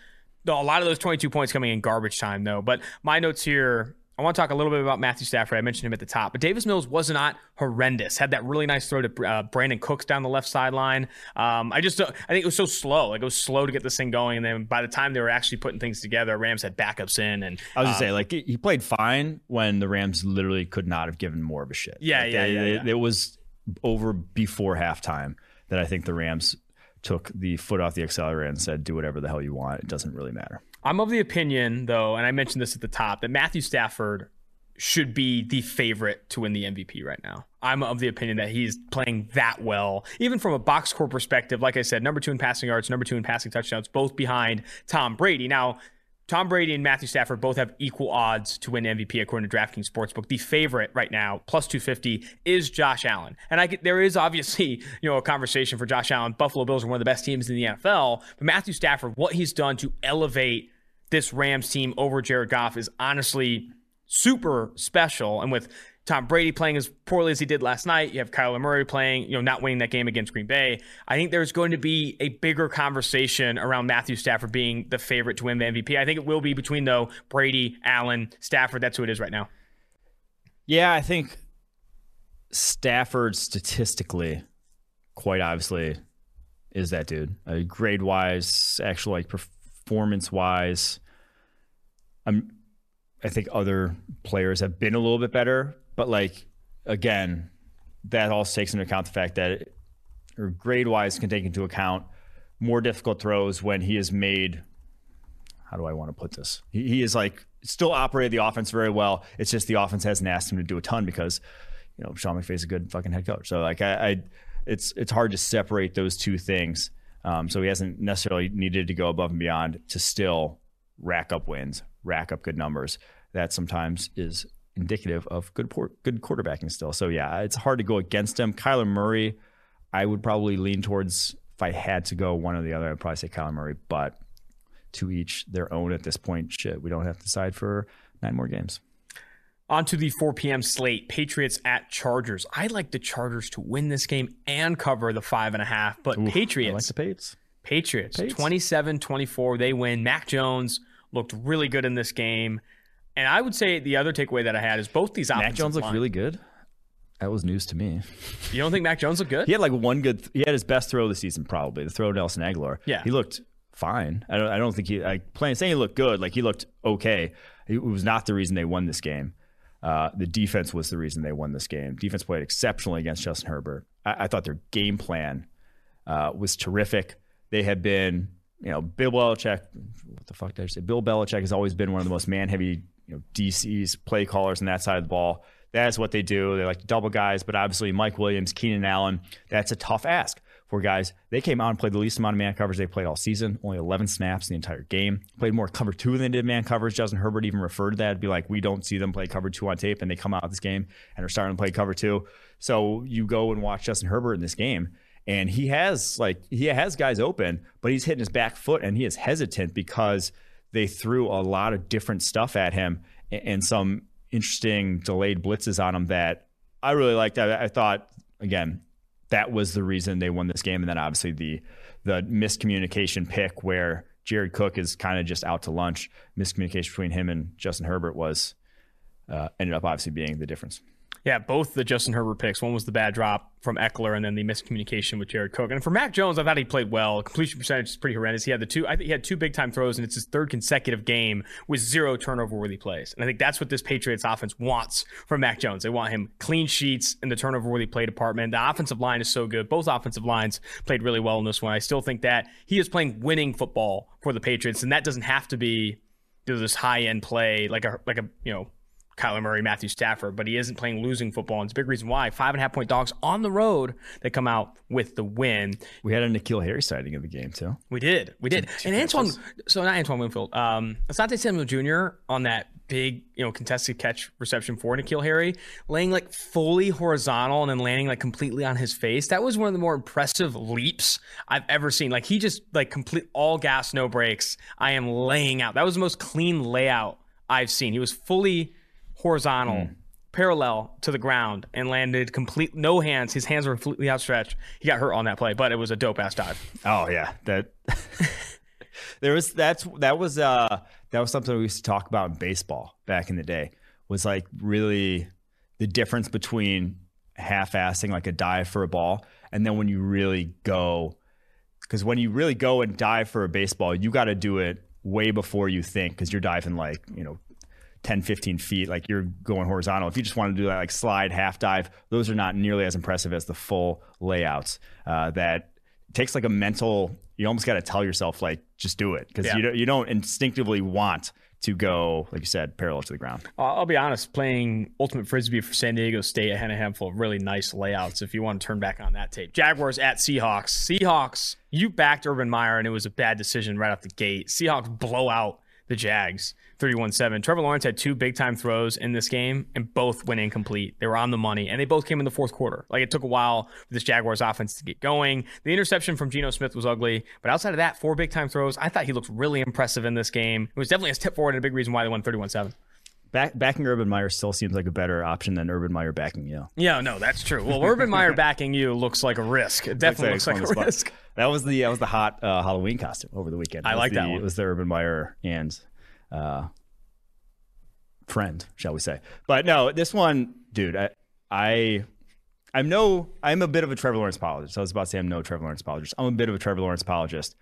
a lot of those 22 points coming in garbage time though. But my notes here I want to talk a little bit about Matthew Stafford. I mentioned him at the top, but Davis Mills was not horrendous. Had that really nice throw to uh, Brandin Cooks down the left sideline. Um, I just, I think it was so slow. Like it was slow to get this thing going, and then by the time they were actually putting things together, Rams had backups in. And I was gonna say, um, like he played fine when the Rams literally could not have given more of a shit. Yeah, like, yeah, they, yeah, yeah. It was over before halftime that I think the Rams took the foot off the accelerator and said, "Do whatever the hell you want. It doesn't really matter." I'm of the opinion, though, and I mentioned this at the top, that Matthew Stafford should be the favorite to win the MVP right now. I'm of the opinion that he's playing that well, even from a box score perspective. Like I said, number two in passing yards, number two in passing touchdowns, both behind Tom Brady. Now, Tom Brady and Matthew Stafford both have equal odds to win MVP according to DraftKings Sportsbook. The favorite right now, plus 250, is Josh Allen. And I there is obviously, you know, a conversation for Josh Allen. Buffalo Bills are one of the best teams in the NFL, but Matthew Stafford, what he's done to elevate this Rams team over Jared Goff is honestly super special. And with Tom Brady playing as poorly as he did last night, you have Kyler Murray playing, you know, not winning that game against Green Bay. I think there's going to be a bigger conversation around Matthew Stafford being the favorite to win the MVP. I think it will be between though Brady, Allen, Stafford. That's who it is right now. Yeah, I think Stafford statistically, quite obviously, is that dude. Uh, grade wise, actual like performance wise, I'm I think other players have been a little bit better, but like again, that also takes into account the fact that it, or grade wise can take into account more difficult throws when he has made how do I want to put this? He, he is like still operated the offense very well. It's just the offense hasn't asked him to do a ton because you know Sean McVay's a good fucking head coach. So like I, I it's it's hard to separate those two things. Um, so he hasn't necessarily needed to go above and beyond to still rack up wins, rack up good numbers. That sometimes is indicative of good good quarterbacking still. So yeah, it's hard to go against him. Kyler Murray, I would probably lean towards if I had to go one or the other, I'd probably say Kyler Murray, but to each their own at this point. Shit, we don't have to decide for nine more games. On to the 4 p.m. slate, Patriots at Chargers. I like the Chargers to win this game and cover the five and a half, but Oof, Patriots. I like the Patriots. Patriots, 27 24. They win. Mac Jones looked really good in this game. And I would say the other takeaway that I had is both these Mac Jones looked really good. That was news to me. You don't think Mac Jones looked good? he had like one good. He had his best throw of the season, probably the throw to Nelson Agholor. Yeah, he looked fine. I don't. I don't think he. I playing saying he looked good. Like he looked okay. It was not the reason they won this game. Uh, the defense was the reason they won this game. Defense played exceptionally against Justin Herbert. I, I thought their game plan uh, was terrific they had been, you know, Bill Belichick. What the fuck did I say? Bill Belichick has always been one of the most man heavy, you know, DC's play callers on that side of the ball. That is what they do. They like double guys, but obviously Mike Williams, Keenan Allen, that's a tough ask for guys. They came out and played the least amount of man coverage they played all season, only 11 snaps in the entire game. Played more cover two than they did man coverage. Justin Herbert even referred to that, It'd be like, we don't see them play cover two on tape, and they come out this game and are starting to play cover two. So you go and watch Justin Herbert in this game, and he has like he has guys open, but he's hitting his back foot and he is hesitant because they threw a lot of different stuff at him and some interesting delayed blitzes on him that I really liked. I, thought again that was the reason they won this game. And then obviously the the miscommunication pick where Jared Cook is kind of just out to lunch. Miscommunication between him and Justin Herbert was uh, ended up obviously being the difference. Yeah, both the Justin Herbert picks. One was the bad drop from Ekeler, and then the miscommunication with Jared Cook. And for Mac Jones, I thought he played well. Completion percentage is pretty horrendous. He had the two. I think he had two big time throws, and it's his third consecutive game with zero turnover worthy plays. And I think that's what this Patriots offense wants from Mac Jones. They want him clean sheets in the turnover worthy play department. The offensive line is so good. Both offensive lines played really well in this one. I still think that he is playing winning football for the Patriots, and that doesn't have to be this high end play like a like a you know Kyler Murray, Matthew Stafford, but he isn't playing losing football. And it's a big reason why. Five and a half point dogs on the road that come out with the win. We had a N'Keal Harry sighting of the game, too. We did. We did. Two, and Antoine, so not Antoine Winfield, um, Asante Samuel Jr. on that big, you know, contested catch reception for N'Keal Harry, laying like fully horizontal and then landing like completely on his face. That was one of the more impressive leaps I've ever seen. Like he just like complete all gas, no brakes. I am laying out. That was the most clean layout I've seen. He was fully horizontal, mm. parallel to the ground, and landed complete no hands. His hands were completely outstretched. He got hurt on that play, but it was a dope ass dive. Oh yeah, that there was that's that was uh that was something we used to talk about in baseball back in the day. Was like really the difference between half-assing like a dive for a ball and then when you really go because when you really go and dive for a baseball you got to do it way before you think because you're diving like you know 10, 15 feet, like you're going horizontal. If you just want to do that, like slide, half dive, those are not nearly as impressive as the full layouts. Uh, that takes like a mental. You almost got to tell yourself like just do it because yeah. you don't, you don't instinctively want to go, like you said, parallel to the ground. I'll be honest, playing Ultimate Frisbee for San Diego State, I had a handful of really nice layouts if you want to turn back on that tape. Jaguars at Seahawks. Seahawks, you backed Urban Meyer and it was a bad decision right off the gate. Seahawks blow out the Jags 31 7. Trevor Lawrence had two big time throws in this game, and both went incomplete. They were on the money, and they both came in the fourth quarter. Like it took a while for this Jaguars offense to get going. The interception from Geno Smith was ugly, but outside of that, four big time throws. I thought he looked really impressive in this game. It was definitely a step forward and a big reason why they won 31 7. Back, backing Urban Meyer still seems like a better option than Urban Meyer backing you. Yeah, no, that's true. Well, Urban Meyer backing you looks like a risk. It definitely looks like, looks like a risk. That was the that was the hot uh, Halloween costume over the weekend. I like the, that one. It was the Urban Meyer and uh, friend, shall we say? But no, this one, dude, I, I I'm no, I'm a bit of a Trevor Lawrence apologist. I was about to say I'm no Trevor Lawrence apologist. I'm a bit of a Trevor Lawrence apologist.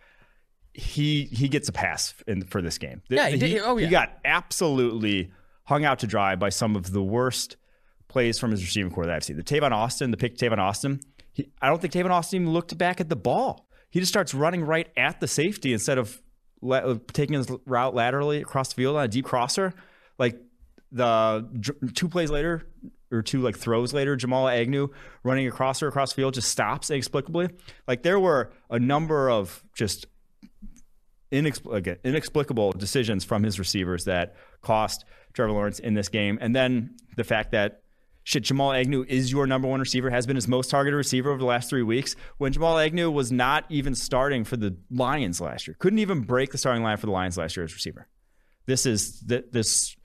He he gets a pass in, for this game. Yeah, he, did. Oh, yeah. he got absolutely hung out to dry by some of the worst plays from his receiving core that I've seen. The Tavon Austin, the pick Tavon Austin. He, I don't think Tavon Austin even looked back at the ball. He just starts running right at the safety instead of taking his route laterally across the field on a deep crosser. Like the two plays later or two like throws later, Jamal Agnew running across her across field just stops inexplicably. Like there were a number of just inexpl- inexplicable decisions from his receivers that cost Trevor Lawrence in this game. And then the fact that shit, Jamal Agnew is your number one receiver, has been his most targeted receiver over the last three weeks. When Jamal Agnew was not even starting for the Lions last year, couldn't even break the starting line for the Lions last year as receiver. This is this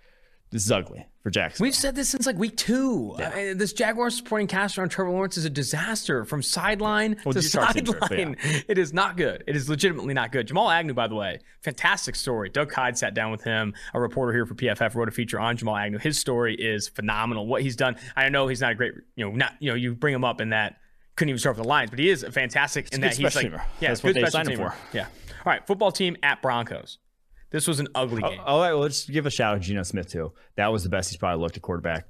this is ugly for Jackson. We've said this since like week two. Yeah. I this Jaguars supporting cast around Trevor Lawrence is a disaster from sideline well, to sideline. Yeah. It is not good. It is legitimately not good. Jamal Agnew, by the way, fantastic story. Doug Kyed sat down with him. A reporter here for PFF wrote a feature on Jamal Agnew. His story is phenomenal. What he's done. I know he's not a great, you know, not you know, you bring him up in that couldn't even start for the Lions, but he is a fantastic in that he's like, teamer. yeah, That's what they signed him for. Yeah. All right, football team at Broncos. This was an ugly oh, game. All right, well, let's give a shout out to Geno Smith too. That was the best he's probably looked at quarterback,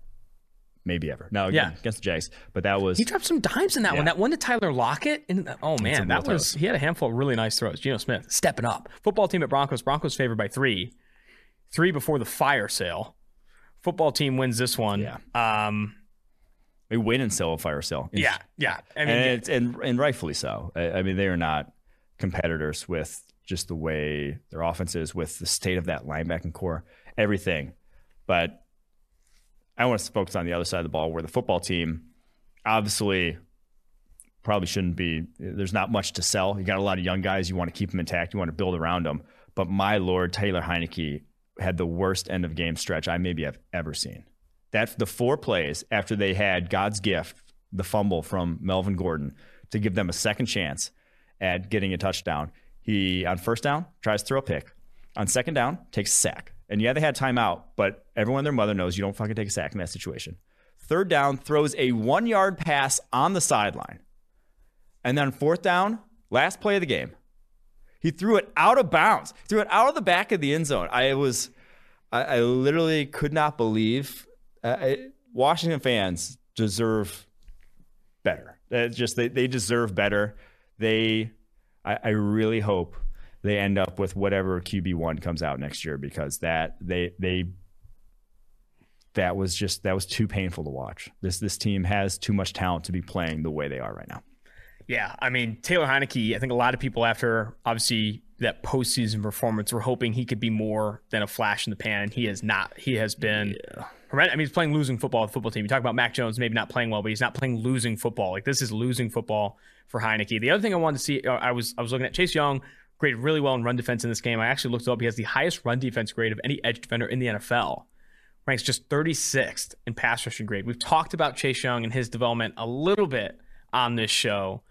maybe ever. No, again, yeah. against the Jags, but that was he dropped some dimes in that yeah. one. That one to Tyler Lockett, and oh man, that was he had a handful of really nice throws. Geno Smith stepping up. Football team at Broncos. Broncos favored by three, three before the fire sale. Football team wins this one. Yeah. Um, They win and sell a Fire sale. Yeah, yeah. I mean, and, and, and rightfully so. I, I mean, they are not competitors with just the way their offense is, with the state of that linebacking core, everything. But I want to focus on the other side of the ball, where the football team obviously probably shouldn't be. There's not much to sell. You got a lot of young guys. You want to keep them intact. You want to build around them. But my lord, Taylor Heinicke had the worst end of game stretch I maybe have ever seen. That the four plays after they had God's gift, the fumble from Melvin Gordon to give them a second chance at getting a touchdown. He on first down tries to throw a pick. On second down, takes a sack. And yeah, they had timeout, but everyone and their mother knows you don't fucking take a sack in that situation. Third down, throws a one yard pass on the sideline. And then fourth down, last play of the game, he threw it out of bounds, threw it out of the back of the end zone. I was, I, I literally could not believe. Uh, I, Washington fans deserve better. Uh, just they, they deserve better. They, I, I really hope they end up with whatever QB one comes out next year because that they they that was just that was too painful to watch. This this team has too much talent to be playing the way they are right now. Yeah, I mean Taylor Heinicke. I think a lot of people after obviously that postseason performance were hoping he could be more than a flash in the pan. He has not. He has been. Yeah. I mean, he's playing losing football with the football team. You talk about Mac Jones maybe not playing well, but he's not playing losing football. Like this is losing football for Heinicke. The other thing I wanted to see, uh, I was I was looking at Chase Young graded really well in run defense in this game. I actually looked up. He has the highest run defense grade of any edge defender in the NFL. Ranks just 36th in pass rushing grade. We've talked about Chase Young and his development a little bit on this show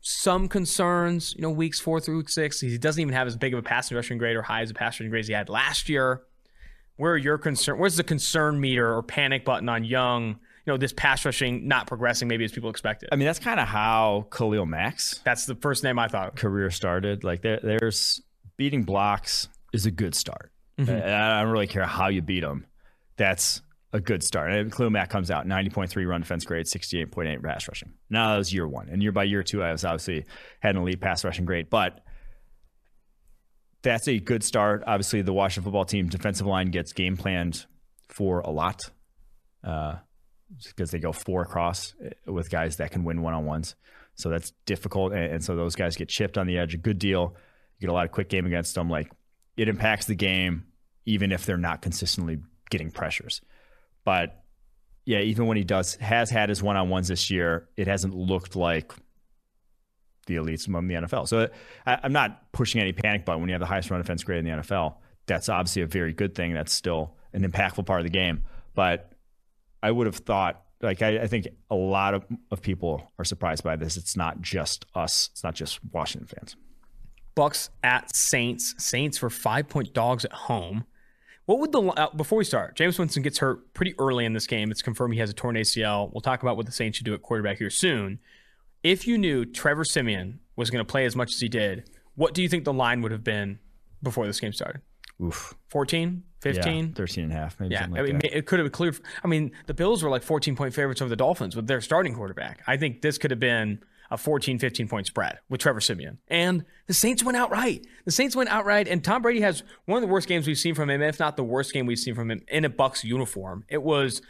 some concerns, you know, weeks four through six. He doesn't even have as big of a passing rushing grade or high as a passing rushing grade as he had last year. Where are your concern? Where's the concern meter or panic button on Young? You know, this pass rushing not progressing maybe as people expected. I mean, that's kind of how Khalil Mack's. that's the first name I thought career started. Like there, there's beating blocks is a good start. Mm-hmm. I don't really care how you beat them. That's a good start. And Khalil Mack comes out 90.3 run defense grade, 68.8 pass rushing. Now that was year one. And year by year two, I was obviously had an elite pass rushing grade. But that's a good start. Obviously, the Washington football team defensive line gets game planned for a lot uh, because they go four across uh, with guys that can win one on ones. So that's difficult. And, and so those guys get chipped on the edge. A good deal. You get a lot of quick game against them. Like it impacts the game, even if they're not consistently getting pressures. But yeah, even when he does has had his one on ones this year, it hasn't looked like the elites among the NFL. So I, am not pushing any panic button when you have the highest run defense grade in the NFL. That's obviously a very good thing. That's still an impactful part of the game. But I would have thought, like, I, I think a lot of, of people are surprised by this. It's not just us, it's not just Washington fans. Bucks at Saints. Saints were five point dogs at home. What would the uh, before we start? Jameis Winston gets hurt pretty early in this game. It's confirmed he has a torn ACL. We'll talk about what the Saints should do at quarterback here soon. If you knew Trevor Siemian was going to play as much as he did, what do you think the line would have been before this game started? Oof. 14, 15? Yeah, 13 and a half, maybe. Yeah, like I mean, that. it could have cleared. I mean, the Bills were like 14 point favorites over the Dolphins with their starting quarterback. I think this could have been a 14, 15 point spread with Trevor Siemian. And the Saints went outright. The Saints went outright, and Tom Brady has one of the worst games we've seen from him, if not the worst game we've seen from him in a Bucks uniform. It was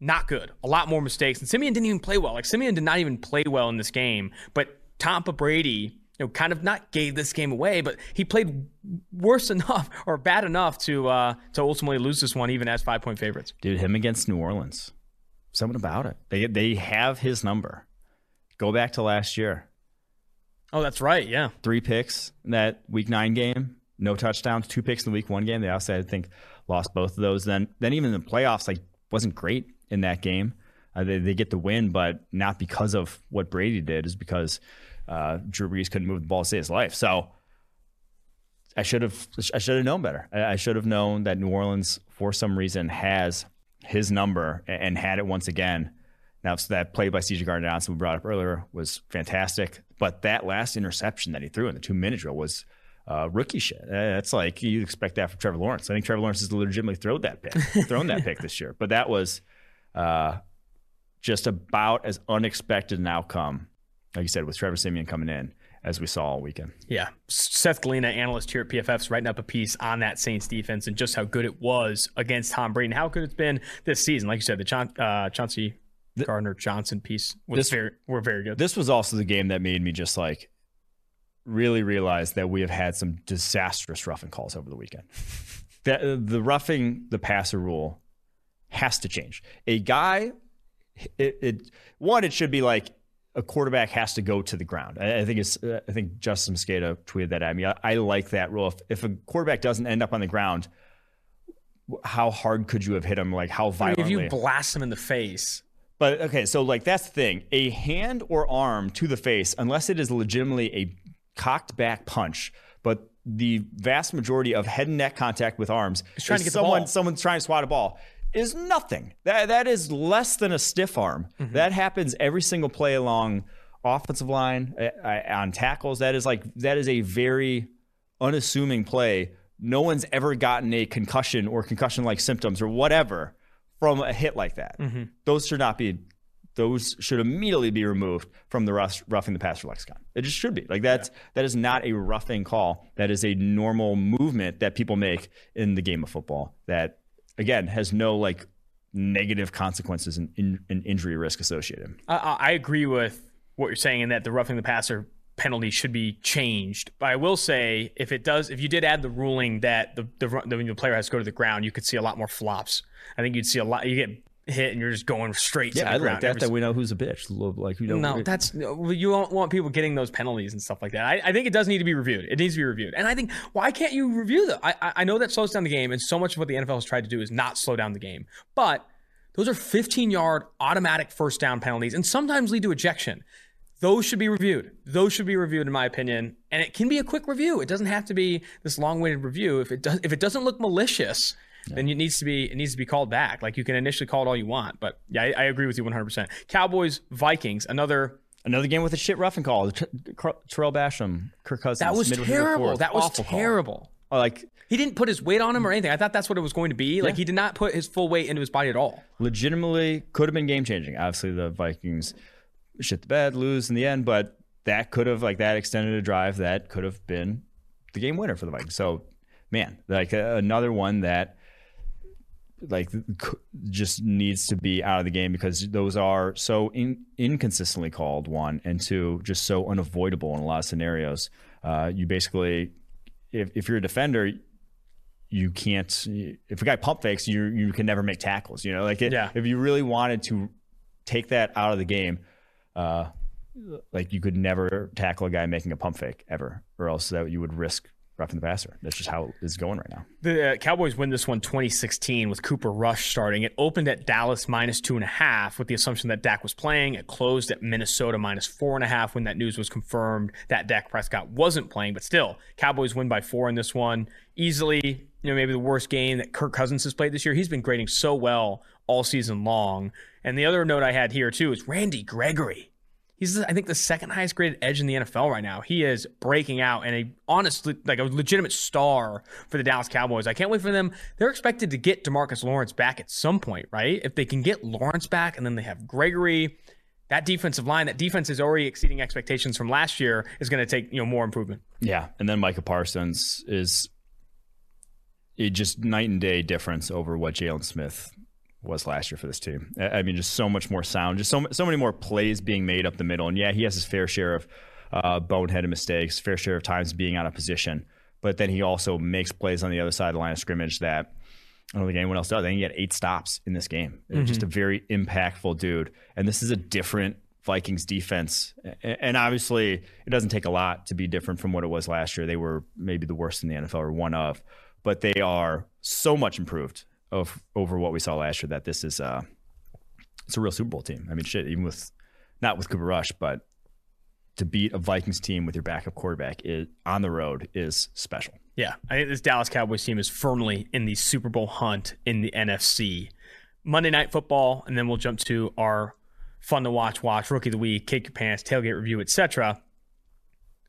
not good. A lot more mistakes. And Siemian didn't even play well. Like Siemian did not even play well in this game. But Tampa Brady, you know, kind of not gave this game away, but he played worse enough or bad enough to uh, to ultimately lose this one, even as five point favorites. Dude, him against New Orleans. Something about it. They they have his number. Go back to last year. Oh, that's right. Yeah. Three picks in that week nine game, no touchdowns, two picks in the week one game. They also, I think, lost both of those. Then, then even in the playoffs, like wasn't great in that game. Uh, they, they get the win, but not because of what Brady did, is because uh, Drew Brees couldn't move the ball to save his life. So I should have I should have known better. I, I should have known that New Orleans, for some reason, has his number and had it once again now, so that play by CJ Gardner Johnson we brought up earlier was fantastic, but that last interception that he threw in the two minute drill was uh, rookie shit. That's like you expect that from Trevor Lawrence. I think Trevor Lawrence has legitimately thrown that pick, thrown that pick this year, but that was uh, just about as unexpected an outcome, like you said, with Trevor Siemian coming in as we saw all weekend. Yeah. Seth Galina, analyst here at PFF, is writing up a piece on that Saints defense and just how good it was against Tom Brady and how good it's been this season. Like you said, the Cha- uh, Chauncey Gardner Johnson piece was this, very were very good. This was also the game that made me just like really realize that we have had some disastrous roughing calls over the weekend. that uh, the roughing the passer rule has to change. A guy, it, it one it should be like a quarterback has to go to the ground. I, I think it's uh, I think Justis Mosqueda tweeted that at me. I, I like that rule. If, if, a quarterback doesn't end up on the ground, how hard could you have hit him? Like how violently? if you blast him in the face. But okay, so like that's the thing. A hand or arm to the face, unless it is legitimately a cocked back punch, but the vast majority of head and neck contact with arms is trying to get someone someone's trying to swat a ball is nothing. That that is less than a stiff arm. Mm-hmm. That happens every single play along offensive line uh, on tackles. That is like that is a very unassuming play. No one's ever gotten a concussion or concussion like symptoms or whatever from a hit like that. Mm-hmm. Those should not be those should immediately be removed from the rough, roughing the passer lexicon. It just should be. Like that's yeah. that is not a roughing call. That is a normal movement that people make in the game of football that again has no like negative consequences and, in, in injury risk associated. I, I agree with what you're saying in that the roughing the passer penalty should be changed. But I will say, if it does, if you did add the ruling that the the, the, the player has to go to the ground, you could see a lot more flops. I think you'd see a lot. You get hit and you're just going straight yeah, to the I ground. like that. That we know who's a bitch. Like you know, no, that's you don't want people getting those penalties and stuff like that. I, I, think it does need to be reviewed. It needs to be reviewed. And I think why can't you review them? I I know that slows down the game, and so much of what the NFL has tried to do is not slow down the game. But those are 15 yard automatic first down penalties, and sometimes lead to ejection. Those should be reviewed. Those should be reviewed, in my opinion. And it can be a quick review. It doesn't have to be this long-winded review. If it does, if it doesn't look malicious, yeah. then it needs to be it needs to be called back. Like you can initially call it all you want, but yeah, I, I agree with you 100. percent Cowboys Vikings another another game with a shit roughing call. Tarell Basham, Kirk Cousins. That was terrible. That was Awful terrible. Call. Like he didn't put his weight on him or anything. I thought that's what it was going to be. Yeah. Like he did not put his full weight into his body at all. Legitimately could have been game changing. Obviously the Vikings shit the bed, lose in the end, but that could have like that extended a drive that could have been the game winner for the Vikings. So man, like uh, another one that like just needs to be out of the game because those are so in, inconsistently called one and two just so unavoidable in a lot of scenarios uh, you basically if, if you're a defender you can't if a guy pump fakes you you can never make tackles you know like it, yeah. if you really wanted to take that out of the game uh, like you could never tackle a guy making a pump fake ever or else that you would risk roughing the passer. That's just how it's going right now. The uh, Cowboys win this one 2016 with Cooper Rush starting. It opened at Dallas minus two and a half with the assumption that Dak was playing. It closed at Minnesota minus four and a half when that news was confirmed that Dak Prescott wasn't playing. But still, Cowboys win by four in this one. Easily, you know, maybe the worst game that Kirk Cousins has played this year. He's been grading so well all season long. And the other note I had here too is Randy Gregory He's, I think, the second highest graded edge in the NFL right now. He is breaking out and a honestly, like a legitimate star for the Dallas Cowboys. I can't wait for them. They're expected to get Demarcus Lawrence back at some point, right? If they can get Lawrence back and then they have Gregory, that defensive line, that defense is already exceeding expectations from last year, is going to take you know more improvement. Yeah, and then Micah Parsons is it just night and day difference over what Jaylon Smith was last year for this team. I mean, just so much more sound, just so so many more plays being made up the middle. And yeah, he has his fair share of uh, boneheaded mistakes, fair share of times being out of position. But then he also makes plays on the other side of the line of scrimmage that I don't think anyone else does. I think he had eight stops in this game. Mm-hmm. Just a very impactful dude. And this is a different Vikings defense. And obviously, it doesn't take a lot to be different from what it was last year. They were maybe the worst in the NFL or one of, but they are so much improved of over what we saw last year that this is uh it's a real Super Bowl team. I mean, shit, even with not with Cooper Rush, but to beat a Vikings team with your backup quarterback is, on the road is special. Yeah, I think this Dallas Cowboys team is firmly in the Super Bowl hunt in the NFC. Monday Night Football, and then we'll jump to our fun to watch, watch rookie of the week, kick your pants, tailgate review, etc.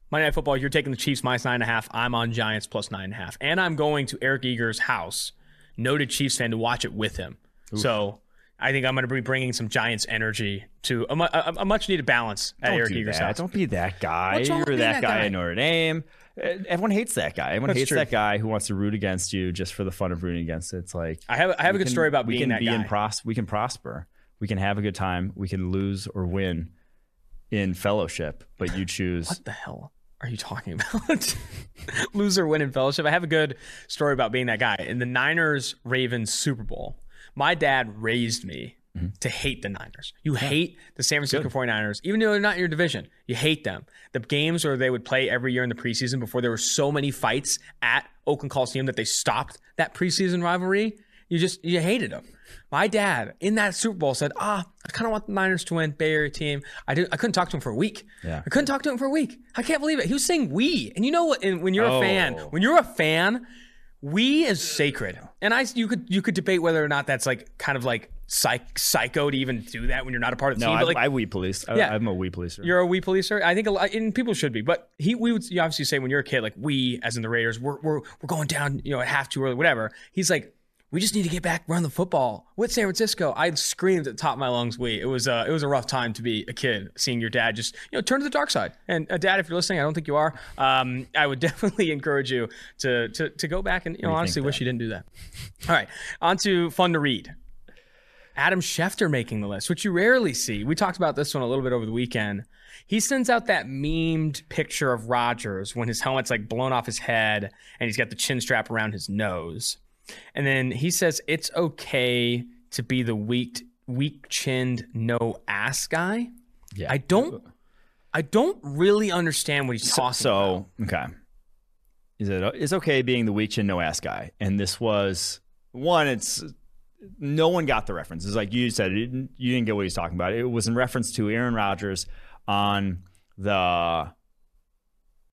Monday Night Football, you're taking the Chiefs minus nine and a half. I'm on Giants plus nine and a half, and I'm going to Eric Eager's house noted Chiefs fan to watch it with him. Oof. So I think I'm going to be bringing some Giants energy to a, a, a much needed balance at Don't Eric Eager's house. Don't be that guy. You're that, that, guy in Notre Dame. Uh, everyone hates that guy. Everyone That's hates true. that guy who wants to root against you just for the fun of rooting against it. It's like I have I have a good can, story about we being can that be guy. In pros- we can prosper We can have a good time. We can lose or win in fellowship, but you choose. What the hell are you talking about? Loser win in fellowship? I have a good story about being that guy. In the Niners Ravens Super Bowl, my dad raised me mm-hmm. to hate the Niners. You yeah. hate the San Francisco Good. 49ers, even though they're not in your division. You hate them. The games where they would play every year in the preseason before there were so many fights at Oakland Coliseum that they stopped that preseason rivalry. You just you hated them. My dad in that Super Bowl said, "Ah, I kind of want the Niners to win, Bay Area team." I did. I couldn't talk to him for a week. Yeah. I couldn't talk to him for a week. I can't believe it. He was saying "we," and you know what? when you're oh. a fan, oh. when you're a fan, "we" is sacred. And I, you could you could debate whether or not that's like kind of like psych, psycho to even do that when you're not a part of the no, team. No, like, I, we police. I, yeah, I'm a we policer. You're a we policer. I think a lot, and people should be. But he, we would you obviously say when you're a kid, like we, as in the Raiders, we're we're, we're going down, you know, at half too early, whatever. He's like, we just need to get back, run the football with San Francisco. I screamed at the top of my lungs. We, it was uh, it was a rough time to be a kid, seeing your dad just you know turn to the dark side. And uh, dad, if you're listening, I don't think you are. Um, I would definitely encourage you to to to go back and you know honestly wish you didn't do that. All right, on to fun to read. Adam Schefter making the list, which you rarely see. We talked about this one a little bit over the weekend. He sends out that memed picture of Rodgers when his helmet's like blown off his head and he's got the chin strap around his nose. And then he says it's okay to be the weak weak chinned no ass guy. Yeah. I don't I don't really understand what he's talking so, about. So, okay. Is it it's okay being the weak chin no ass guy. And this was one it's no one got the reference. It's like you said, you didn't get what he's talking about. It was in reference to Aaron Rodgers on the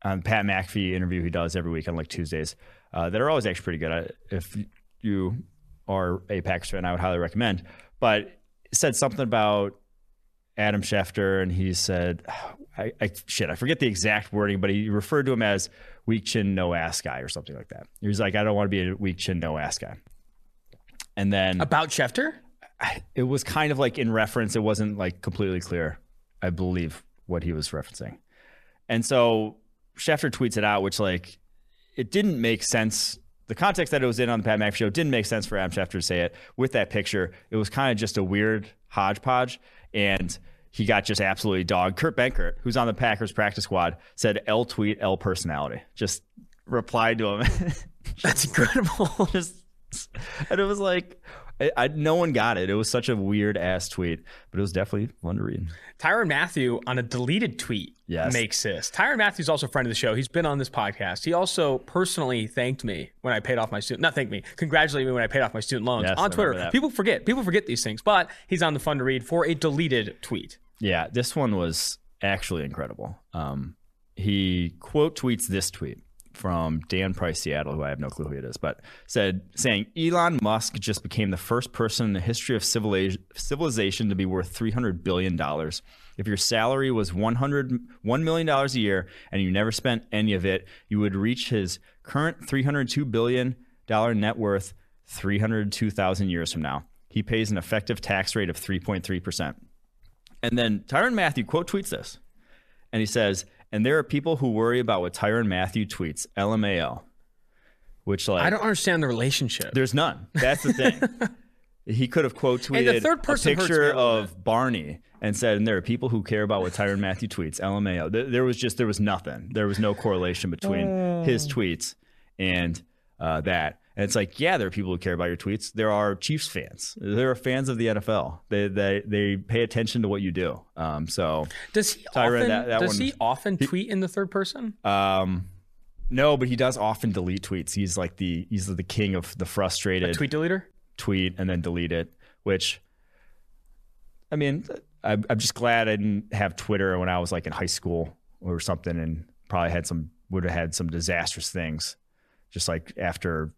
on Pat McAfee interview he does every week on like Tuesdays. Uh, that are always actually pretty good. If you are a Packers fan, I would highly recommend. But said something about Adam Schefter, and he said, I, I, shit, I forget the exact wording, but he referred to him as weak chin, no ass guy or something like that. He was like, I don't want to be a weak chin, no ass guy. And then about Schefter, it was kind of like in reference. It wasn't like completely clear, I believe, what he was referencing. And so Schefter tweets it out, which like it didn't make sense. The context that it was in on the Pat McAfee show didn't make sense for Adam Schefter to say it with that picture. It was kind of just a weird hodgepodge, and he got just absolutely dogged. Kurt Benkert, who's on the Packers practice squad, said L tweet L personality. Just replied to him. just, That's incredible. just and it was like I, I, no one got it. It was such a weird ass tweet, but it was definitely fun to read. Tyrann Mathieu on a deleted tweet yes. makes this. Tyrann Mathieu's also a friend of the show. He's been on this podcast. He also personally thanked me when I paid off my student. Not thank me, congratulate me when I paid off my student loans yes, on Twitter. People forget. People forget these things, but he's on the fun to read for a deleted tweet. Yeah, this one was actually incredible. Um, he quote tweets this tweet from Dan Price Seattle, who I have no clue who it is, but said saying Elon Musk just became the first person in the history of civilization to be worth 300 billion dollars. If your salary was 100 1 million dollars a year and you never spent any of it, you would reach his current 302 billion dollar net worth 302,000 years from now. He pays an effective tax rate of 3.3%. And then Tyrann Mathieu quote tweets this. And he says, and there are people who worry about what Tyrann Mathieu tweets, LMAO, which like I don't understand the relationship. There's none. That's the thing. he could have quote tweeted a picture of Barney and said, and there are people who care about what Tyrann Mathieu tweets, LMAO. There was just there was nothing. There was no correlation between oh. his tweets and uh, that. And it's like, yeah, there are people who care about your tweets. There are Chiefs fans. There are fans of the NFL. They they they pay attention to what you do. Um, so does he often that, that does one, he often tweet in the third person? Um, no, but he does often delete tweets. He's like the he's the king of the frustrated A tweet deleter. Tweet and then delete it. Which, I mean, I'm, I'm just glad I didn't have Twitter when I was like in high school or something, and probably had some would have had some disastrous things, just like after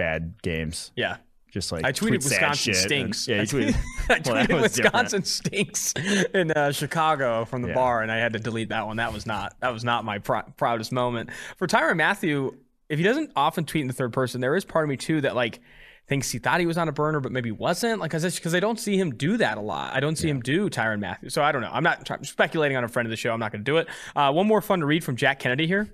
bad games. Yeah. Just like I tweeted tweet Wisconsin stinks. And, yeah, tweeted. I tweeted well, Wisconsin different. stinks in uh, Chicago from the yeah. bar, and I had to delete that one. That was not that was not my pr- proudest moment for Tyrann Mathieu. If he doesn't often tweet in the third person, there is part of me too that like thinks he thought he was on a burner, but maybe wasn't. Like, because I don't see him do that a lot. I don't see yeah. him do Tyrann Mathieu. So I don't know. I'm not speculating on a friend of the show. I'm not going to do it. Uh, one more fun to read from Jack Kennedy here.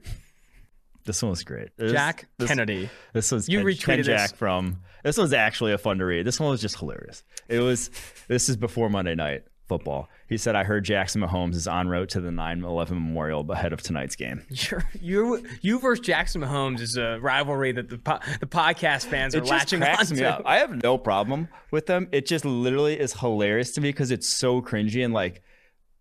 This one was great. Jack this, Kennedy. This was you Ken, retweeted Ken Jack this. from. This was actually a fun to read. This one was just hilarious. It was. This is before Monday night football. He said, "I heard Jackson Mahomes is en route to the 9/11 Memorial ahead of tonight's game." You're, you you versus Jackson Mahomes is a rivalry that the po- the podcast fans are latching on to. I have no problem with them. It just literally is hilarious to me because it's so cringy and like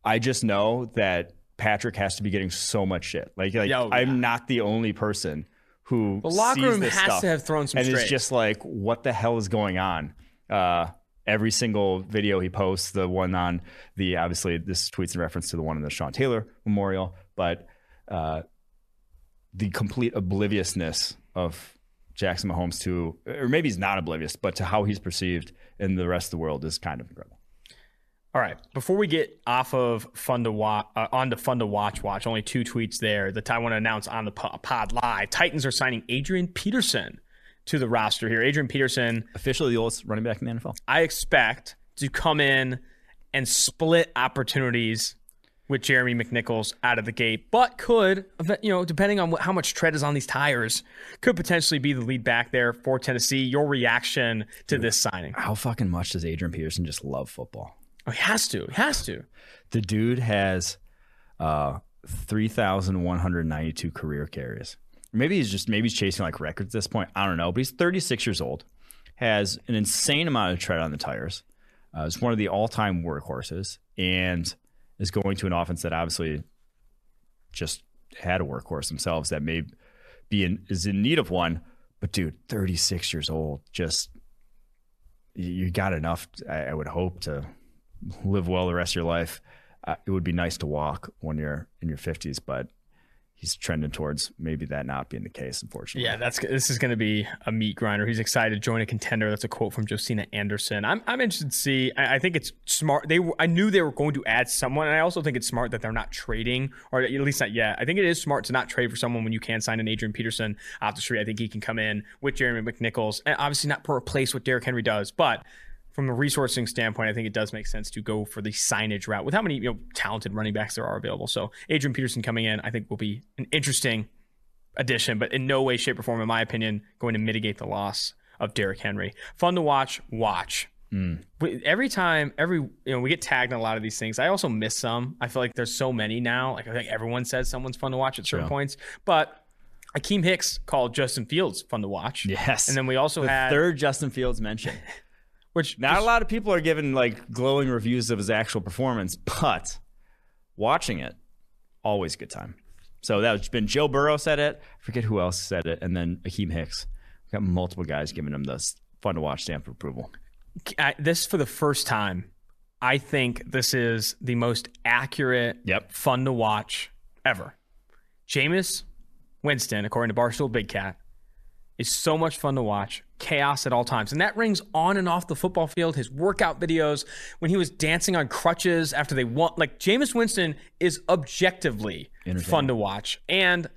I just know that Patrick has to be getting so much shit. Like, like Yo, I'm yeah. not the only person who the locker room has stuff, to have thrown some and straight. it's just like, what the hell is going on? Uh, every single video he posts, the one on the obviously this tweets in reference to the one in the Sean Taylor Memorial, but uh, the complete obliviousness of Jackson Mahomes to, or maybe he's not oblivious, but to how he's perceived in the rest of the world is kind of incredible. All right. Before we get off of fun to watch, uh, on to fun to watch, watch only two tweets there that I want to announce on the pod live. Titans are signing Adrian Peterson to the roster here. Adrian Peterson, officially the oldest running back in the NFL. I expect to come in and split opportunities with Jeremy McNichols out of the gate, but could, you know, depending on what, how much tread is on these tires, could potentially be the lead back there for Tennessee. Your reaction to Dude, this signing? How fucking much does Adrian Peterson just love football? Oh, he has to. He has to. The dude has uh, 3,192 career carries. Maybe he's just maybe he's chasing like records at this point. I don't know. But he's 36 years old, has an insane amount of tread on the tires. Uh, is one of the all-time workhorses, and is going to an offense that obviously just had a workhorse themselves that may be in is in need of one. But dude, 36 years old, just you got enough. I, I would hope to live well the rest of your life. Uh, it would be nice to walk when you're in your 50s, but he's trending towards maybe that not being the case, unfortunately. Yeah, that's this is going to be a meat grinder. He's excited to join a contender. That's a quote from Josina Anderson. I'm, I'm interested to see. I, I think it's smart. They I knew they were going to add someone, and I also think it's smart that they're not trading, or at least not yet. I think it is smart to not trade for someone when you can sign an Adrian Peterson off the street. I think he can come in with Jeremy McNichols, and obviously not replace what Derrick Henry does, but from a resourcing standpoint, I think it does make sense to go for the signage route with how many you know talented running backs there are available. So Adrian Peterson coming in, I think will be an interesting addition, but in no way, shape, or form, in my opinion, going to mitigate the loss of Derrick Henry. Fun to watch. Watch. Mm. Every time, every you know, we get tagged in a lot of these things. I also miss some. I feel like there's so many now. Like I think everyone says someone's fun to watch at certain points, but Akiem Hicks called Justin Fields fun to watch. Yes, and then we also the had third Justin Fields mention. Which not a lot of people are giving like glowing reviews of his actual performance, but watching it, always good time. So that's been Joe Burrow said it. I forget who else said it, and then Akiem Hicks. We've got multiple guys giving him this fun to watch stamp of approval. I, this for the first time. I think this is the most accurate, yep. fun to watch ever. Jameis Winston, according to Barstool Big Cat, is so much fun to watch. Chaos at all times. And that rings on and off the football field. His workout videos, when he was dancing on crutches after they won. Like, Jameis Winston is objectively fun to watch. And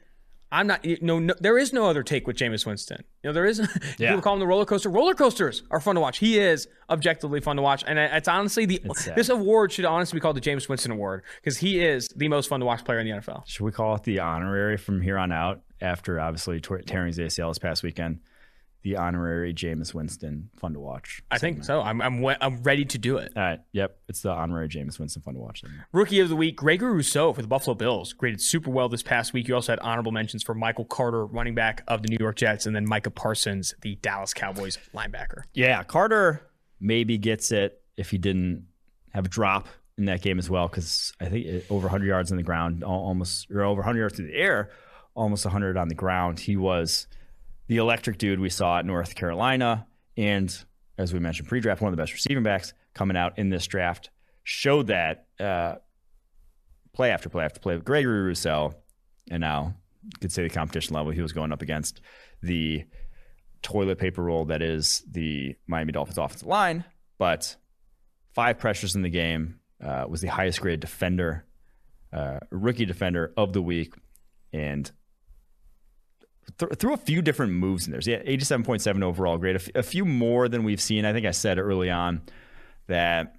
I'm not, you know, no, there is no other take with Jameis Winston. You know, there is, yeah. people call him the roller coaster. Roller coasters are fun to watch. He is objectively fun to watch. And it's honestly the, it's this award should honestly be called the Jameis Winston Award because he is the most fun to watch player in the NFL. Should we call it the honorary from here on out? after obviously tearing his ACL this past weekend. The honorary Jameis Winston fun to watch. I think so. I'm I'm, I'm ready to do it. All right. Yep. It's the honorary Jameis Winston fun to watch. Segment. Rookie of the week, Gregory Rousseau for the Buffalo Bills. Graded super well this past week. You also had honorable mentions for Michael Carter, running back of the New York Jets, and then Micah Parsons, the Dallas Cowboys linebacker. Yeah, Carter maybe gets it if he didn't have a drop in that game as well, because I think it, over 100 yards on the ground, almost or over 100 yards through the air almost 100 on the ground. He was the electric dude we saw at North Carolina. And as we mentioned pre draft, one of the best receiving backs coming out in this draft. Showed that uh, play after play after play with Gregory Rousseau. And now you could say the competition level he was going up against the toilet paper roll that is the Miami Dolphins offensive line. But five pressures in the game, uh, was the highest graded defender, uh, rookie defender of the week. And th- threw a few different moves in there. So yeah, 87.7 overall grade, a, f- a few more than we've seen. I think I said early on that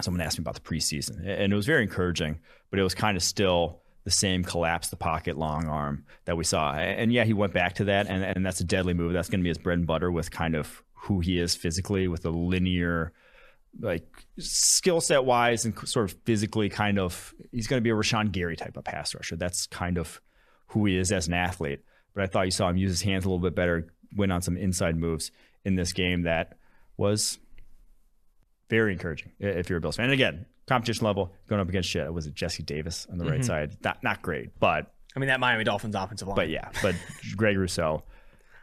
someone asked me about the preseason, and it was very encouraging, but it was kind of still the same collapse the pocket long arm that we saw. And yeah, he went back to that, and, and that's a deadly move. That's going to be his bread and butter with kind of who he is physically, with a linear, like skill set wise and sort of physically kind of, he's going to be a Rashan Gary type of pass rusher. That's kind of who he is as an athlete. But I thought you saw him use his hands a little bit better, went on some inside moves in this game that was very encouraging if you're a Bills fan. And again, competition level, going up against shit. Was it Jesse Davis on the mm-hmm. right side? Not not great, but I mean that Miami Dolphins offensive line. But yeah, but Greg Rousseau,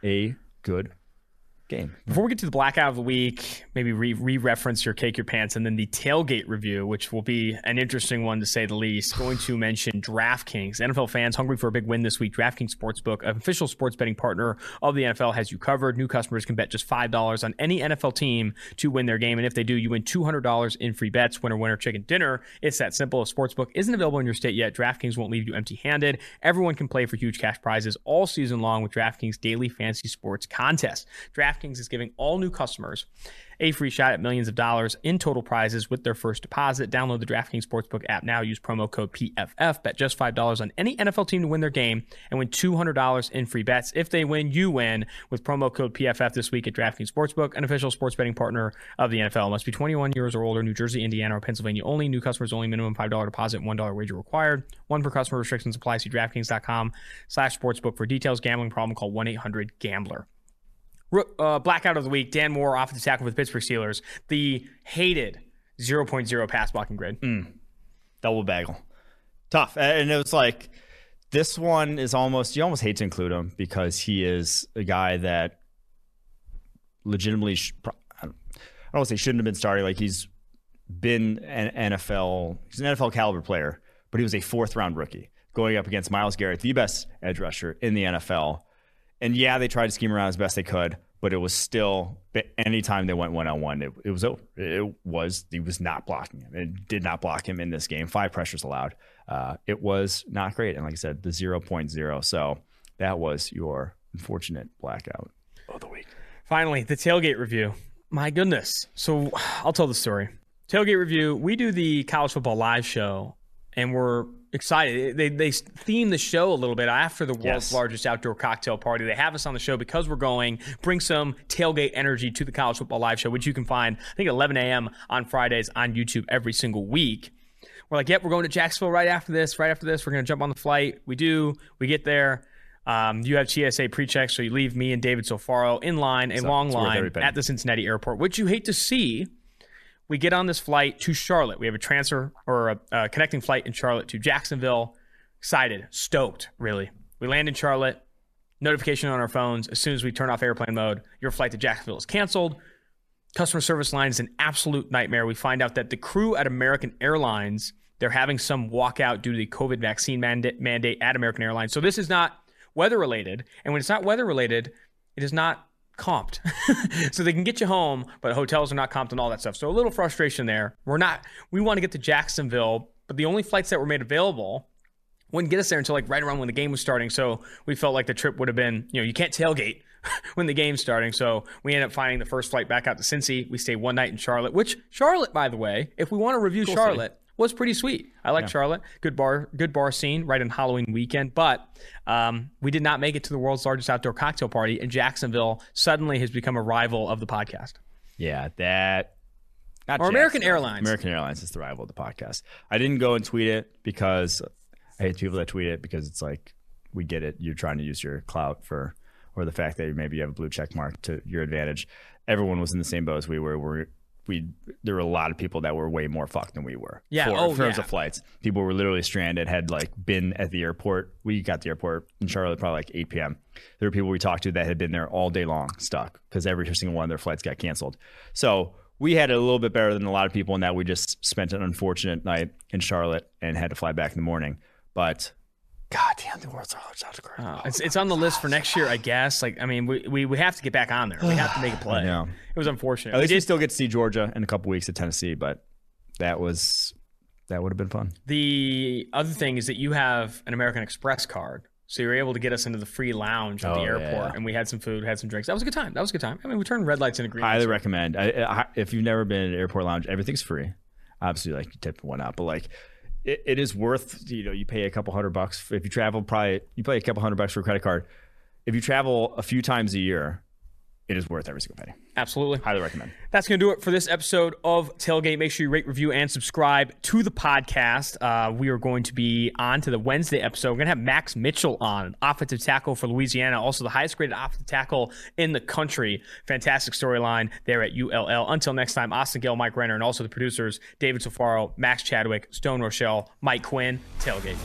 a good game. Hmm. Before we get to the blackout of the week, maybe re reference your cake your pants, and then the tailgate review, which will be an interesting one to say the least. Going to mention DraftKings. NFL fans hungry for a big win this week. DraftKings Sportsbook, an official sports betting partner of the NFL, has you covered. New customers can bet just five dollars on any NFL team to win their game, and if they do, you win two hundred dollars in free bets. Winner, winner, chicken dinner. It's that simple. If Sportsbook isn't available in your state yet, DraftKings won't leave you empty-handed. Everyone can play for huge cash prizes all season long with DraftKings Daily Fantasy Sports Contest. DraftKings DraftKings is giving all new customers a free shot at millions of dollars in total prizes with their first deposit. Download the DraftKings Sportsbook app now. Use promo code PFF. Bet just $5 on any NFL team to win their game and win $200 in free bets. If they win, you win with promo code PFF this week at DraftKings Sportsbook, an official sports betting partner of the NFL. Must be 21 years or older, New Jersey, Indiana, or Pennsylvania only. New customers only. Minimum $5 deposit, $1 wager required. One per customer restrictions apply. See DraftKings.com slash sportsbook for details. Gambling problem, call 1-800-GAMBLER. Uh, blackout of the week, Dan Moore, offensive tackle for the Pittsburgh Steelers. The hated 0.0 pass blocking grade. Mm. Double bagel. Tough. And it was like, this one is almost, you almost hate to include him because he is a guy that legitimately, I don't say shouldn't have been starting. Like he's been an NFL, he's an NFL caliber player, but he was a fourth round rookie going up against Myles Garrett, the best edge rusher in the NFL and yeah, they tried to scheme around as best they could, but it was still anytime they went one on one, it was over. It was he was not blocking him. It did not block him in this game. Five pressures allowed. Uh, it was not great. And like I said, the 0.0. So that was your unfortunate blackout of the week. Finally, the tailgate review. My goodness. So I'll tell the story. Tailgate review. We do the college football live show, and we're excited. They they theme the show a little bit after the world's yes. largest outdoor cocktail party. They have us on the show because we're going. Bring some tailgate energy to the college football live show, which you can find I think 11 a.m. on Fridays on YouTube every single week. We're like, yep, we're going to Jacksonville right after this. Right after this, we're going to jump on the flight. We do. We get there. Um, you have TSA pre-check, so you leave me and David Sofaro in line, a so, long line at the Cincinnati airport, which you hate to see we get on this flight to Charlotte. We have a transfer or a, a connecting flight in Charlotte to Jacksonville. Excited, stoked, really. We land in Charlotte. Notification on our phones as soon as we turn off airplane mode. Your flight to Jacksonville is canceled. Customer service line is an absolute nightmare. We find out that the crew at American Airlines they're having some walkout due to the COVID vaccine mandate, mandate at American Airlines. So this is not weather related, and when it's not weather related, it is not comped. so they can get you home, but hotels are not comped and all that stuff. So a little frustration there. We're not, we want to get to Jacksonville, but the only flights that were made available wouldn't get us there until like right around when the game was starting. So we felt like the trip would have been, you know, you can't tailgate when the game's starting. So we ended up finding the first flight back out to Cincy. We stayed one night in Charlotte, which Charlotte, by the way, if we want to review cool Charlotte, was pretty sweet. I like yeah. Charlotte. Good bar, good bar scene right in Halloween weekend. But um, we did not make it to the world's largest outdoor cocktail party, and Jacksonville suddenly has become a rival of the podcast. Yeah, that. or American Airlines. American Airlines is the rival of the podcast. I didn't go and tweet it because I hate people that tweet it because it's like we get it. You're trying to use your clout for, or the fact that maybe you have a blue check mark to your advantage. Everyone was in the same boat as we were. We're we there were a lot of people that were way more fucked than we were. Yeah, for, oh, in terms yeah. of flights, people were literally stranded. Had like been at the airport. We got the airport in Charlotte probably like 8 p.m. There were people we talked to that had been there all day long, stuck because every single one of their flights got canceled. So we had it a little bit better than a lot of people in that we just spent an unfortunate night in Charlotte and had to fly back in the morning. But God damn, the world's largest outdoor. Oh, it's it's on the list for next year, I guess. Like, I mean, we, we, we have to get back on there. We have to make a play. Yeah, it was unfortunate. At least we, still get to see Georgia in a couple weeks at Tennessee, but that was that would have been fun. The other thing is that you have an American Express card, so you were able to get us into the free lounge at oh, the airport, yeah. and we had some food, had some drinks. That was a good time. That was a good time. I mean, we turned red lights into green. Highly recommend. I, I, if you've never been at an airport lounge, everything's free. Obviously, like you tip one out, but like it, it is worth you know you pay a couple hundred bucks if you travel. Probably you pay a couple hundred bucks for a credit card. If you travel a few times a year, it is worth every single penny. Absolutely. Highly recommend. That's going to do it for this episode of Tailgate. Make sure you rate, review, and subscribe to the podcast. Uh, we are going to be on to the Wednesday episode. We're going to have Max Mitchell on, offensive tackle for Louisiana, also the highest graded offensive tackle in the country. Fantastic storyline there at ULL. Until next time, Austin Gayle, Mike Renner, and also the producers, David Sofaro, Max Chadwick, Stone Rochelle, Mike Quinn, Tailgate.